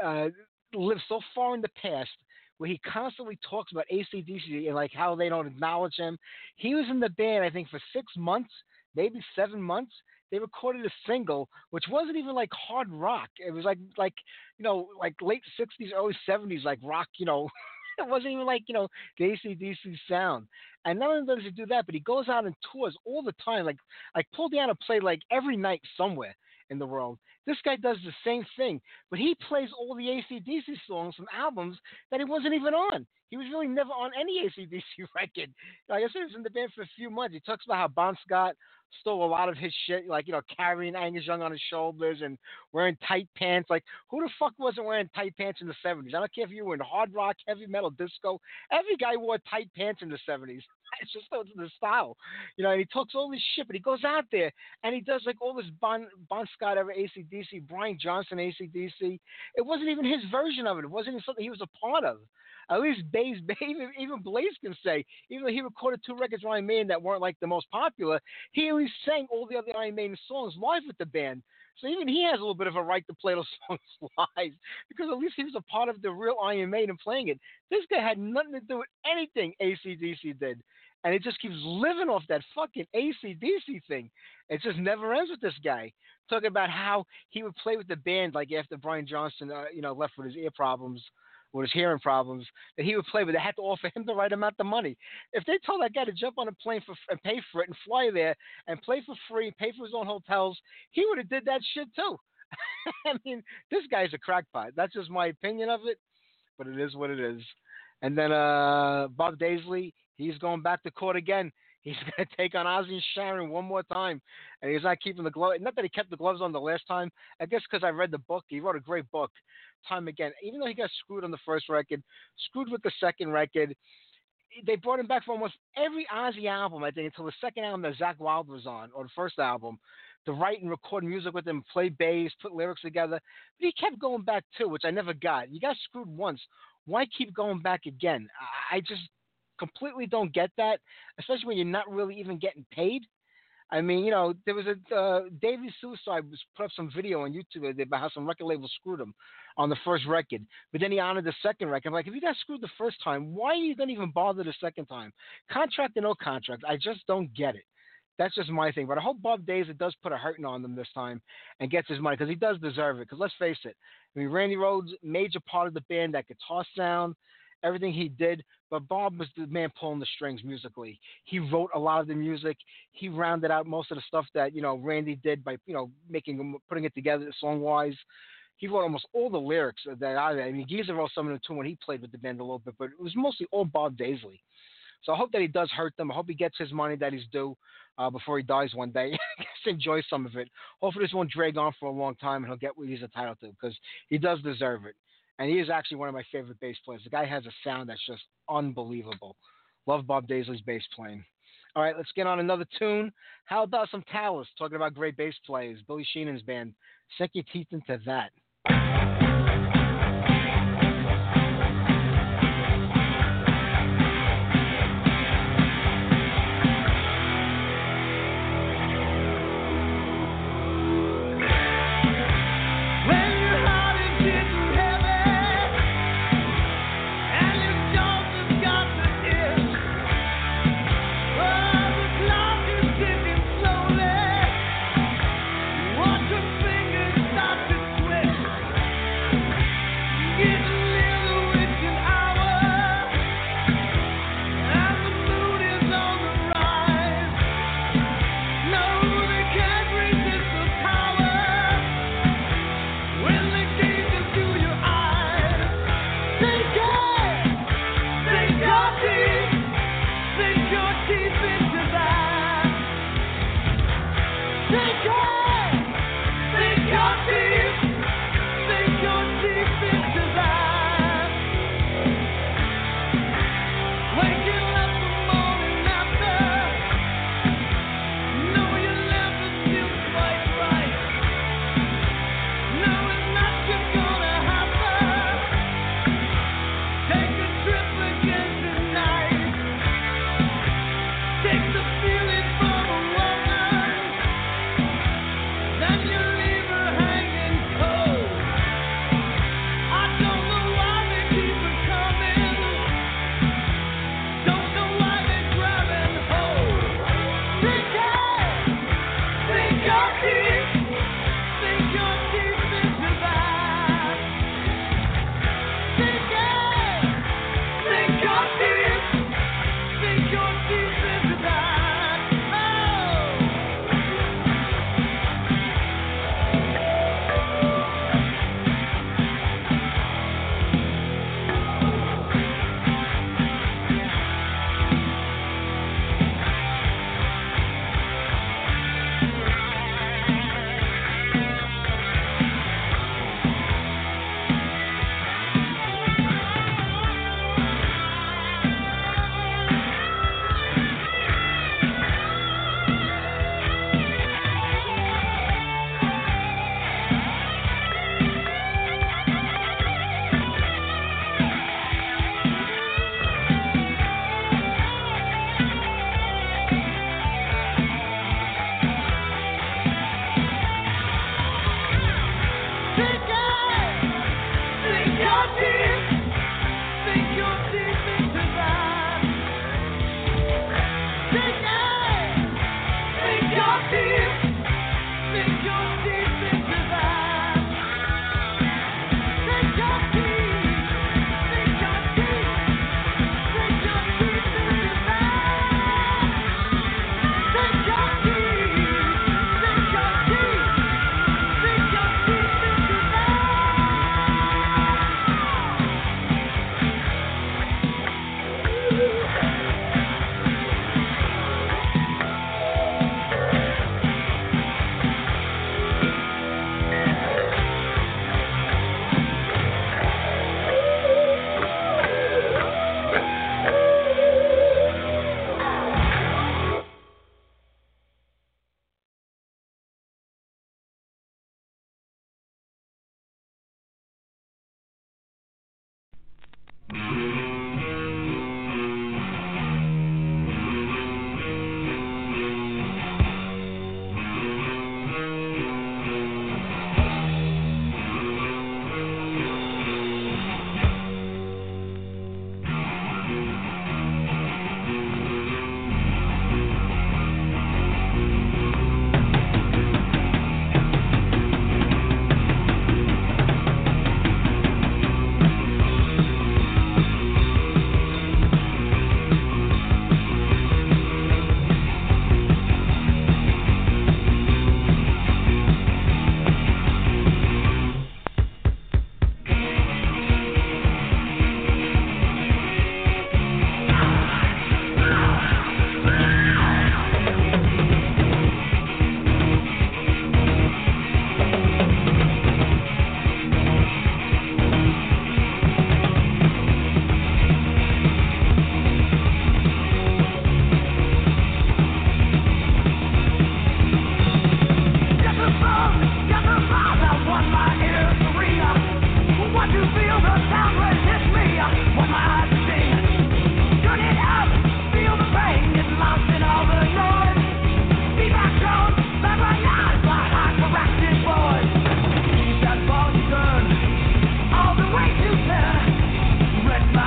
uh, live so far in the past where he constantly talks about ACDC and like how they don't acknowledge him. He was in the band, I think, for six months, maybe seven months. They recorded a single, which wasn't even like hard rock. It was like like you know like late '60s, early '70s, like rock. You know, it wasn't even like you know the ACDC sound. And not only does he do that, but he goes out and tours all the time. Like like Paul Di'Anno played like every night somewhere in the world. This guy does the same thing, but he plays all the ACDC songs from albums that he wasn't even on. He was really never on any ACDC record. Like I said, he was in the band for a few months. He talks about how Bon Scott stole a lot of his shit, like, you know, carrying Angus Young on his shoulders and wearing tight pants. Like, who the fuck wasn't wearing tight pants in the 70s? I don't care if you were in hard rock, heavy metal, disco. Every guy wore tight pants in the 70s. It's just the style. You know, and he talks all this shit, but he goes out there and he does like all this Bon, bon Scott ever ACDC, Brian Johnson ACDC. It wasn't even his version of it. It wasn't even something he was a part of. At least Blaze, even, even Blaze can say, even though he recorded two records with Iron Maiden that weren't like the most popular, he at least sang all the other Iron Maiden songs live with the band. So even he has a little bit of a right to play those songs live because at least he was a part of the real Iron Maiden playing it. This guy had nothing to do with anything ACDC did. And it just keeps living off that fucking ACDC thing. It just never ends with this guy. Talking about how he would play with the band like after Brian Johnson, uh, you know, left with his ear problems with his hearing problems that he would play, but they had to offer him the right amount of money. If they told that guy to jump on a plane for, and pay for it and fly there and play for free, pay for his own hotels, he would have did that shit too. I mean, this guy's a crackpot. That's just my opinion of it, but it is what it is. And then uh, Bob Daisley, he's going back to court again. He's going to take on Ozzy and Sharon one more time, and he's not keeping the glove. Not that he kept the gloves on the last time. I guess because I read the book. He wrote a great book, time again. Even though he got screwed on the first record, screwed with the second record, they brought him back for almost every Ozzy album. I think until the second album that Zakk Wylde was on, or the first album, to write and record music with him, play bass, put lyrics together. But he kept going back too, which I never got. You got screwed once. Why keep going back again? I just completely don't get that, especially when you're not really even getting paid. I mean, you know, there was a uh, Davey Suicide was put up some video on YouTube about how some record labels screwed him on the first record, but then he honored the second record. I'm like, if you got screwed the first time, why are you gonna even bother the second time? Contract or no contract, I just don't get it. That's just my thing. But I hope Bob Daisley does put a hurting on them this time and gets his money because he does deserve it. Because let's face it, I mean, Randy Rhoads, major part of the band, that guitar sound, everything he did. But Bob was the man pulling the strings musically. He wrote a lot of the music. He rounded out most of the stuff that you know Randy did by you know making putting it together song wise. He wrote almost all the lyrics that I. I mean, Geezer wrote some of them too when he played with the band a little bit, but it was mostly all Bob Daisley. So I hope that he does hurt them. I hope he gets his money that he's due uh, before he dies one day. Just enjoy some of it. Hopefully this won't drag on for a long time and he'll get what he's entitled to because he does deserve it. And he is actually one of my favorite bass players. The guy has a sound that's just unbelievable. Love Bob Daisley's bass playing. All right, let's get on another tune. How about some Talas talking about great bass players? Billy Sheehan's band. Sink your teeth into that.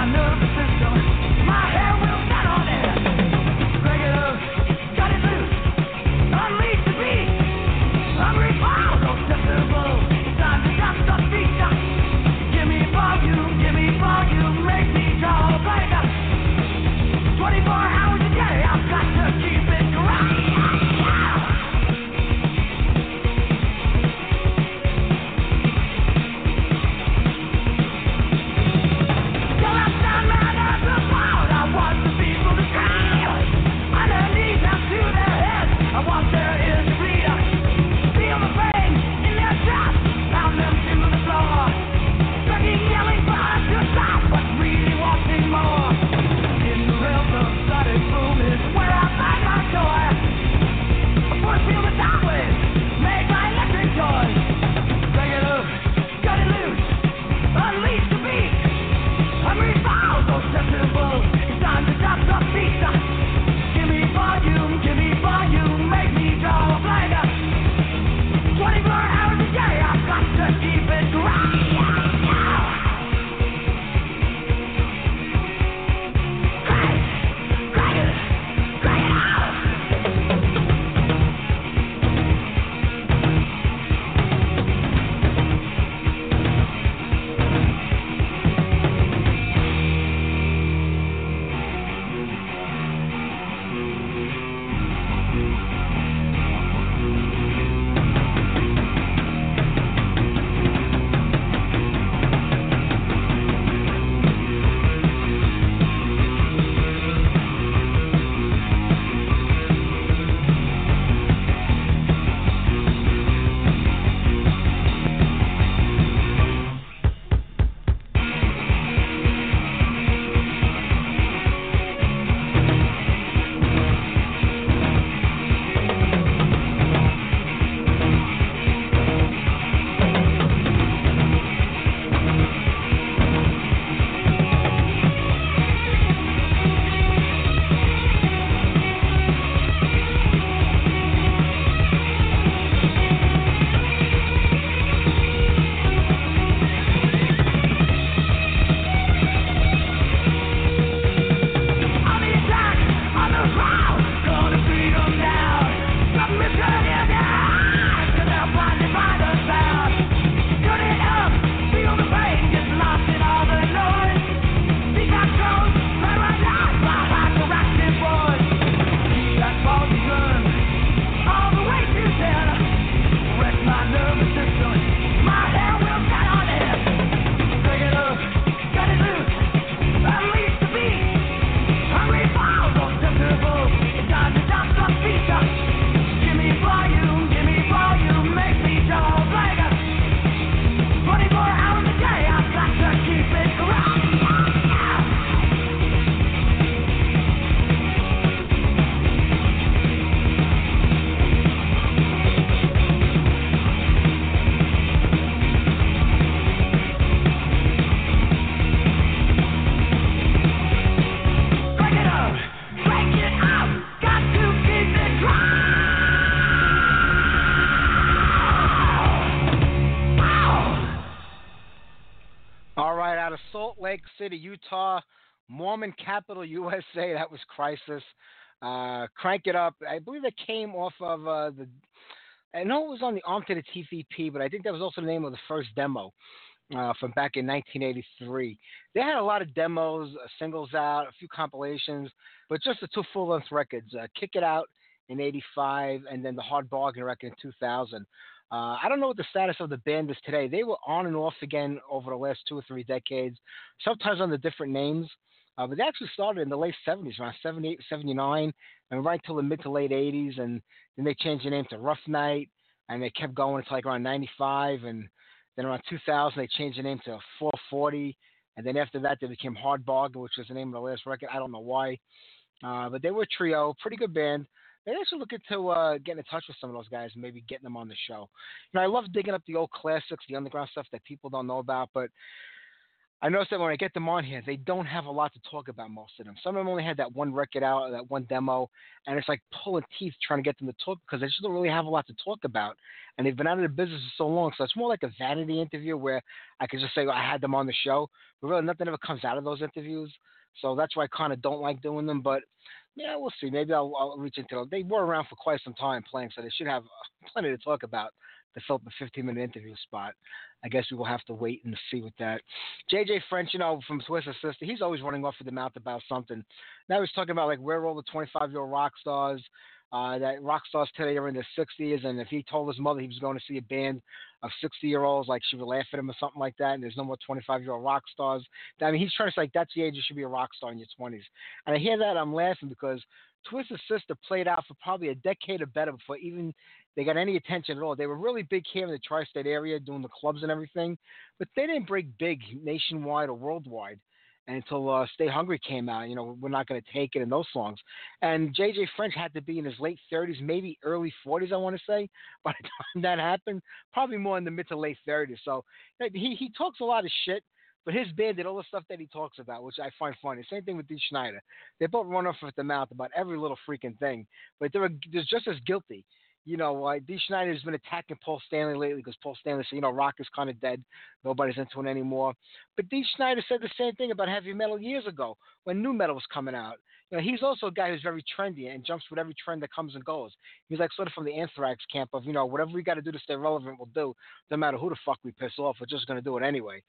enough. Mormon Capital USA. That was Crisis. Uh, Crank It Up. I believe that came off of uh, the. I know it was on the Arm to the TVP, but I think that was also the name of the first demo uh, from back in 1983. They had a lot of demos, uh, singles out, a few compilations, but just the two full length records uh, Kick It Out in 85 and then the Hard Bargain record in 2000. Uh, I don't know what the status of the band is today. They were on and off again over the last two or three decades, sometimes under different names. Uh, but they actually started in the late 70s, around 78, 79, and right till the mid to late 80s. And then they changed the name to Rough Night, and they kept going until like around 95. And then around 2000, they changed the name to 440. And then after that, they became Hard Bargain, which was the name of the last record. I don't know why. Uh, but they were a trio, pretty good band. Maybe I should look into uh, getting in touch with some of those guys and maybe getting them on the show. You know, I love digging up the old classics, the underground stuff that people don't know about, but I noticed that when I get them on here, they don't have a lot to talk about, most of them. Some of them only had that one record out, that one demo, and it's like pulling teeth trying to get them to talk because they just don't really have a lot to talk about. And they've been out of the business for so long, so it's more like a vanity interview where I could just say, well, I had them on the show, but really nothing ever comes out of those interviews. So that's why I kind of don't like doing them. But yeah, we'll see. Maybe I'll, I'll reach into them. They were around for quite some time playing, so they should have uh, plenty to talk about to fill the 15 minute interview spot. I guess we will have to wait and see with that. Jay Jay French, you know, from Twisted Sister, he's always running off of the mouth about something. Now he's talking about like where all the 25 year old rock stars? Uh, that rock stars today are in their 60s, and if he told his mother he was going to see a band of 60 year olds, like she would laugh at him or something like that, and there's no more 25 year old rock stars. I mean, he's trying to say like, that's the age you should be a rock star in your 20s. And I hear that, I'm laughing because Twisted Sister played out for probably a decade or better before even they got any attention at all. They were really big here in the tri state area doing the clubs and everything, but they didn't break big nationwide or worldwide until uh, Stay Hungry came out. You know, we're not going to take it in those songs. And Jay Jay French had to be in his late 30s, maybe early 40s, I want to say, by the time that happened. Probably more in the mid to late 30s. So he, he talks a lot of shit. But his band did all the stuff that he talks about, which I find funny. Same thing with Dee Schneider. They both run off with the mouth about every little freaking thing, but they're, they're just as guilty you know, uh, Dee Snider's been attacking Paul Stanley lately because Paul Stanley said, you know, rock is kind of dead. Nobody's into it anymore. But Dee Schneider said the same thing about heavy metal years ago when nu metal was coming out. You know, he's also a guy who's very trendy and jumps with every trend that comes and goes. He's like sort of from the Anthrax camp of, you know, whatever we got to do to stay relevant, we'll do. No matter who the fuck we piss off, we're just going to do it anyway.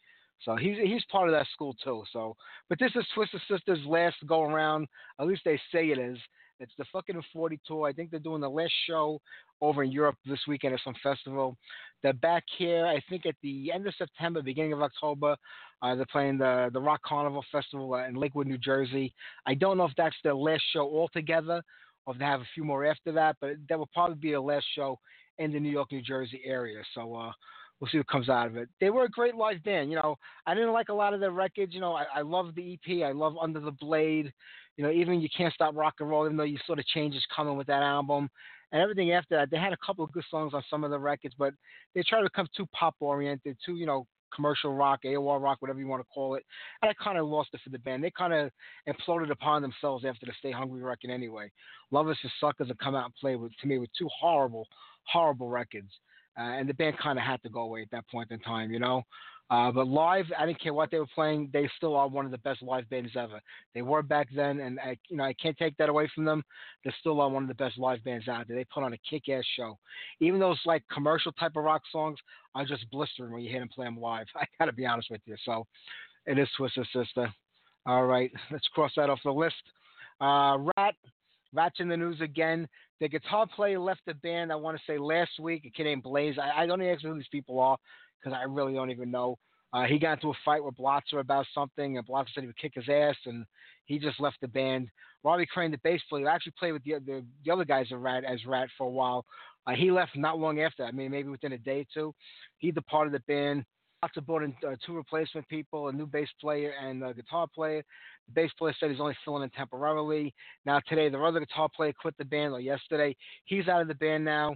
So he's he's part of that school too. So, but this is Twisted Sisters' last go around. At least they say it is. It's the fucking 40 tour. I think they're doing the last show over in Europe this weekend at some festival. They're back here, I think, at the end of September, beginning of October. Uh, they're playing the the Rock Carnival Festival uh, in Lakewood, New Jersey. I don't know if that's their last show altogether, or if they have a few more after that, but that will probably be their last show in the New York, New Jersey area. So. Uh, we'll see what comes out of it. They were a great live band. You know, I didn't like a lot of their records. You know, I, I love the EP. I love Under the Blade. You know, even You Can't Stop Rock and Roll, even though you sort of changes coming with that album and everything after that. They had a couple of good songs on some of the records, but they tried to become too pop oriented, too you know commercial rock, AOR rock, whatever you want to call it. And I kind of lost it for the band. They kind of imploded upon themselves after the Stay Hungry record anyway. Love Us as Suckers have come out and played with to me with two horrible, horrible records. Uh, and the band kind of had to go away at that point in time, you know. Uh, but live, I didn't care what they were playing. They still are one of the best live bands ever. They were back then, and I, you know I can't take that away from them. They still are one of the best live bands out there. They put on a kick-ass show. Even those like commercial type of rock songs are just blistering when you hear them play them live. I gotta be honest with you. So it is Twisted Sister. All right, let's cross that off the list. Uh, Ratt, Ratt's in the news again. The guitar player left the band. I want to say last week. A kid named Blaze. I, I don't even know who these people are because I really don't even know. Uh, he got into a fight with Blotzer about something, and Blotzer said he would kick his ass, and he just left the band. Robbie Crane, the bass player, actually played with the the, the other guys as Ratt, as Ratt for a while. Uh, he left not long after. I mean, maybe within a day or two. He departed the band. Blotzer brought in uh, two replacement people, a new bass player and a guitar player. The bass player said he's only filling in temporarily. Now today, the other guitar player quit the band, or yesterday. He's out of the band now.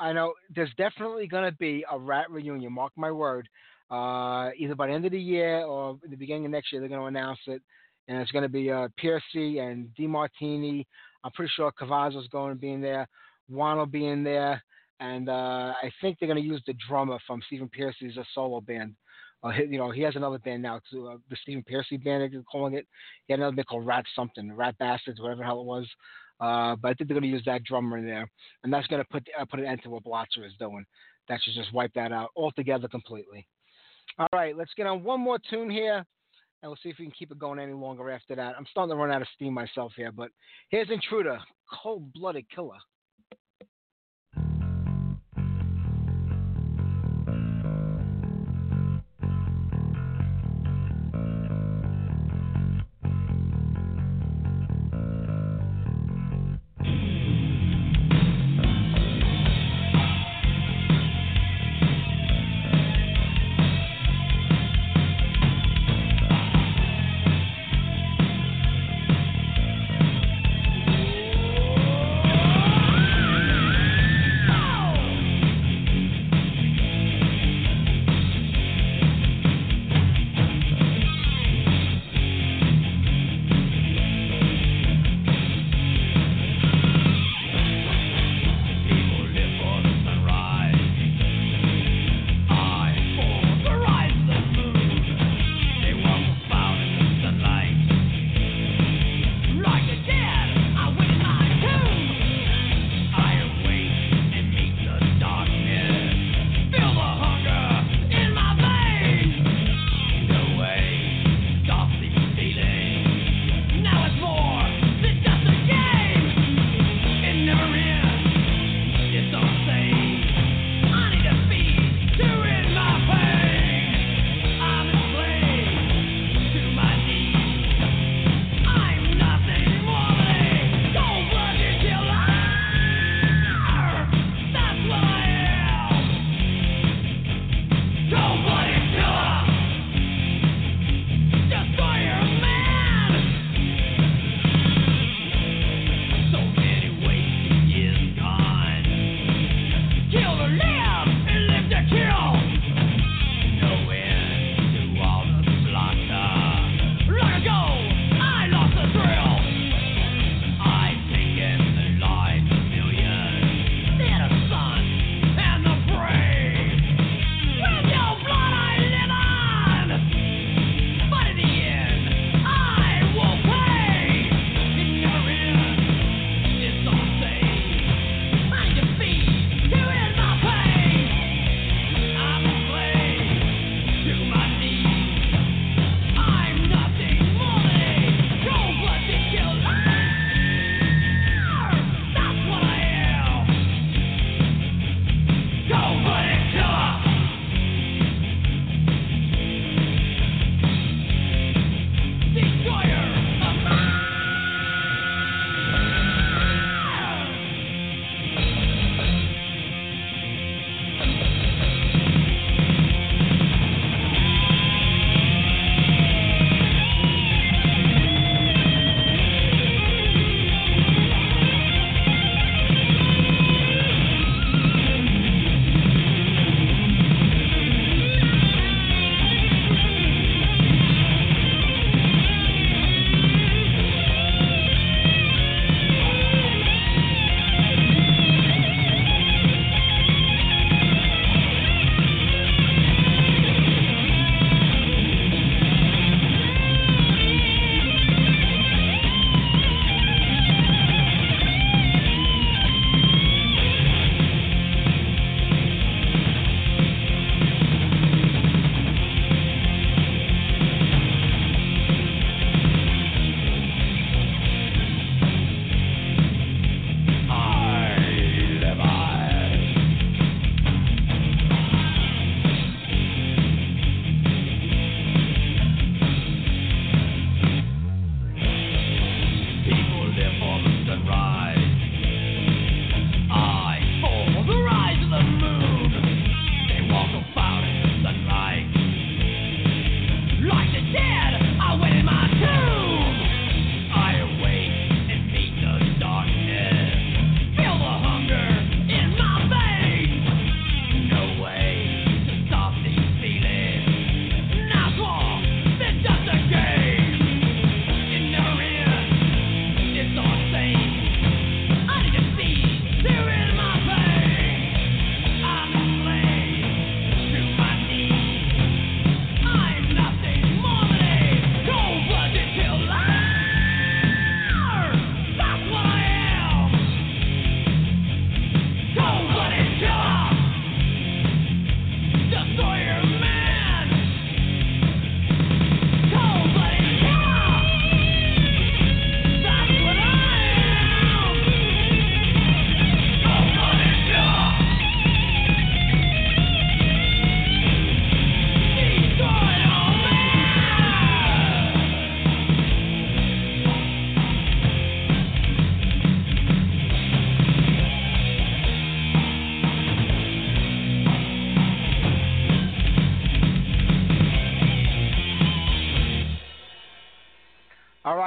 I know there's definitely going to be a Ratt reunion. Mark my word. Uh, either by the end of the year or the beginning of next year, they're going to announce it, and it's going to be uh, Pearcy and DeMartini. I'm pretty sure Cavazo's going to be in there. Juan will be in there, and uh, I think they're going to use the drummer from Stephen Pearcy's a solo band Uh, you know, he has another band now, too, uh, the Stephen Pearcy band, they're calling it. He had another band called Rat something, Rat Bastards, whatever the hell it was. Uh, but I think they're going to use that drummer in there, and that's going to put uh, put an end to what Blotzer is doing. That should just wipe that out altogether completely. All right, let's get on one more tune here, and we'll see if we can keep it going any longer after that. I'm starting to run out of steam myself here, but here's Intruder, Cold Blooded Killer.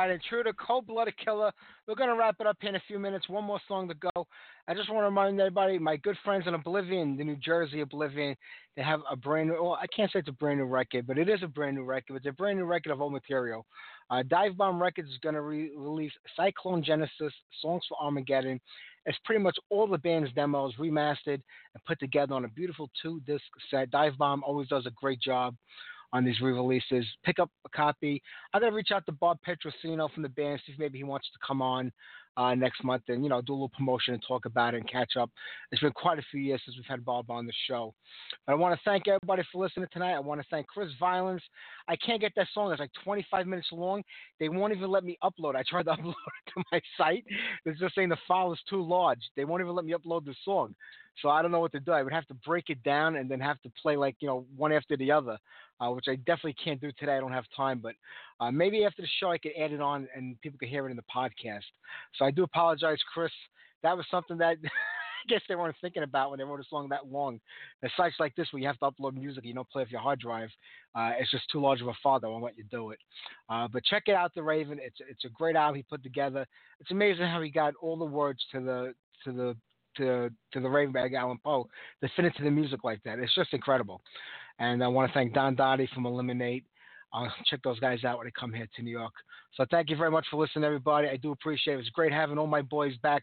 Right, Intruder, Cold Blooded Killer. We're going to wrap it up here in a few minutes. One more song to go. I just want to remind everybody, my good friends in Oblivion, the New Jersey Oblivion, they have a brand new, well, I can't say it's a brand new record, but it is a brand new record. It's a brand new record of old material. Uh, Dive Bomb Records is going to re- release Cyclone Genesis, Songs for Armageddon. It's pretty much all the band's demos remastered and put together on a beautiful two disc set. Dive Bomb always does a great job on these re-releases. Pick up a copy. I gotta reach out to Bob Petrosino from the band, see if maybe he wants to come on uh, next month and you know do a little promotion and talk about it and catch up. It's been quite a few years since we've had Bob on the show. But I want to thank everybody for listening tonight. I want to thank Chris Violence. I can't get that song. It's like 25 minutes long. They won't even let me upload. I tried to upload it to my site. They're just saying the file is too large. They won't even let me upload the song. So I don't know what to do. I would have to break it down and then have to play like you know one after the other, uh, which I definitely can't do today. I don't have time. But uh, maybe after the show I could add it on and people could hear it in the podcast. So I do apologize, Chris. That was something that I guess they weren't thinking about when they wrote a song that long. Sites like this where you have to upload music, you don't play off your hard drive. Uh, it's just too large of a. They won't let you do it. Uh, but check it out, The Raven. It's it's a great album he put together. It's amazing how he got all the words to the to the to to the Ravenbag Allan Poe to fit into the music like that. It's just incredible. And I want to thank Don Doty from Eliminate. I'll check those guys out when they come here to New York. So thank you very much for listening, everybody. I do appreciate it. It's great having all my boys back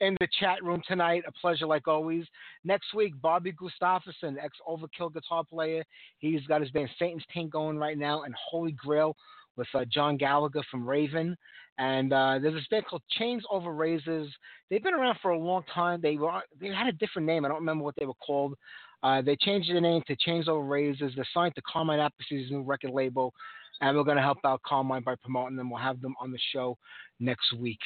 in the chat room tonight. A pleasure, like always. Next week, Bobby Gustafson, ex Overkill guitar player. He's got his band Satan's Taint going right now, and Holy Grail with uh, John Gallagher from Raven. And uh, there's this band called Chains Over Razors. They've been around for a long time. They were they had a different name. I don't remember what they were called. Uh, they changed the name to Chains Over Razors. They're signed to Carmine Appice's new record label, and we're going to help out Carmine by promoting them. We'll have them on the show next week.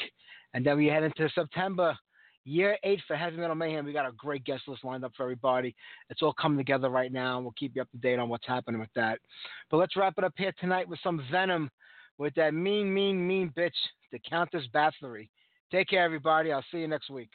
And then we head into September, year eight for Heavy Metal Mayhem. We got a great guest list lined up for everybody. It's all coming together right now. and We'll keep you up to date on what's happening with that. But let's wrap it up here tonight with some Venom with that mean, mean, mean bitch, the Countess Bathory. Take care, everybody. I'll see you next week.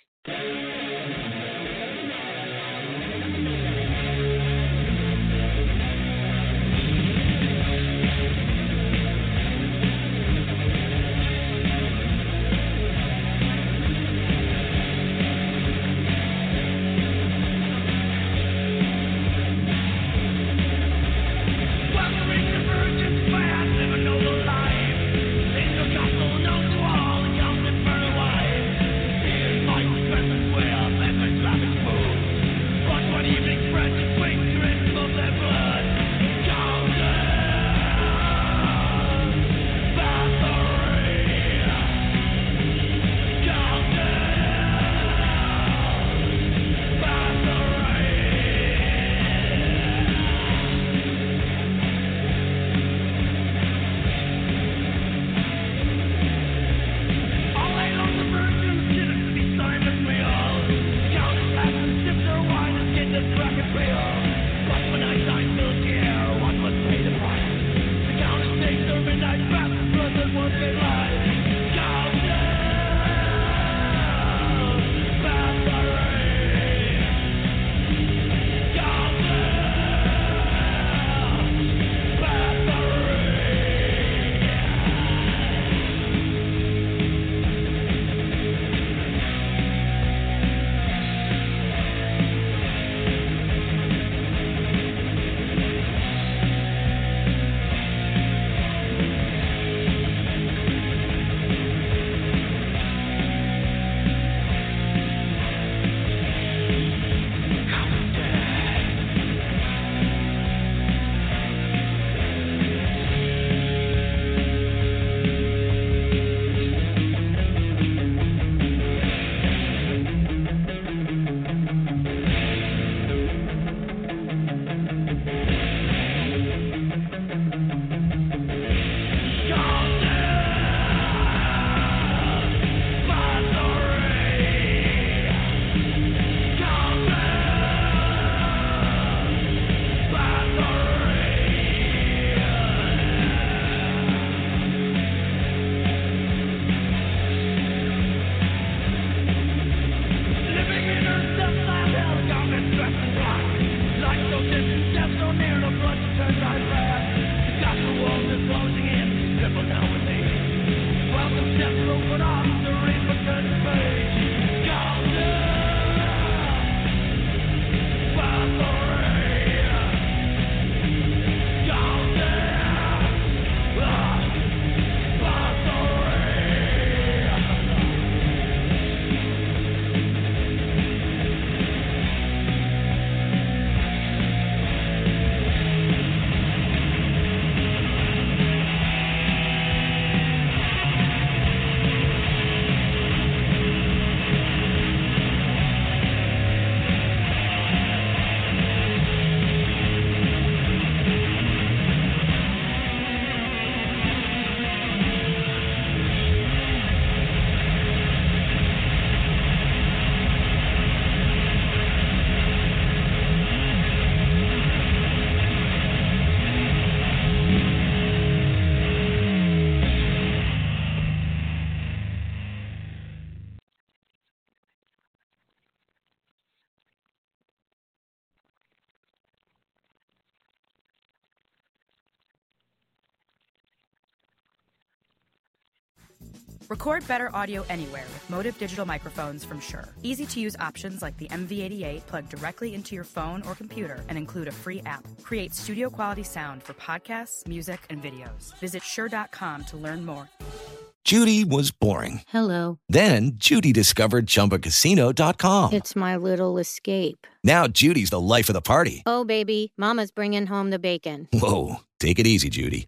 Record better audio anywhere with MOTIV Digital Microphones from Shure. Easy to use options like the MV88 plug directly into your phone or computer and include a free app. Create studio quality sound for podcasts, music, and videos. Visit Shure.com to learn more. Judy was boring. Hello. Then Judy discovered ChumbaCasino.com. It's my little escape. Now Judy's the life of the party. Oh, baby, Mama's bringing home the bacon. Whoa, take it easy, Judy.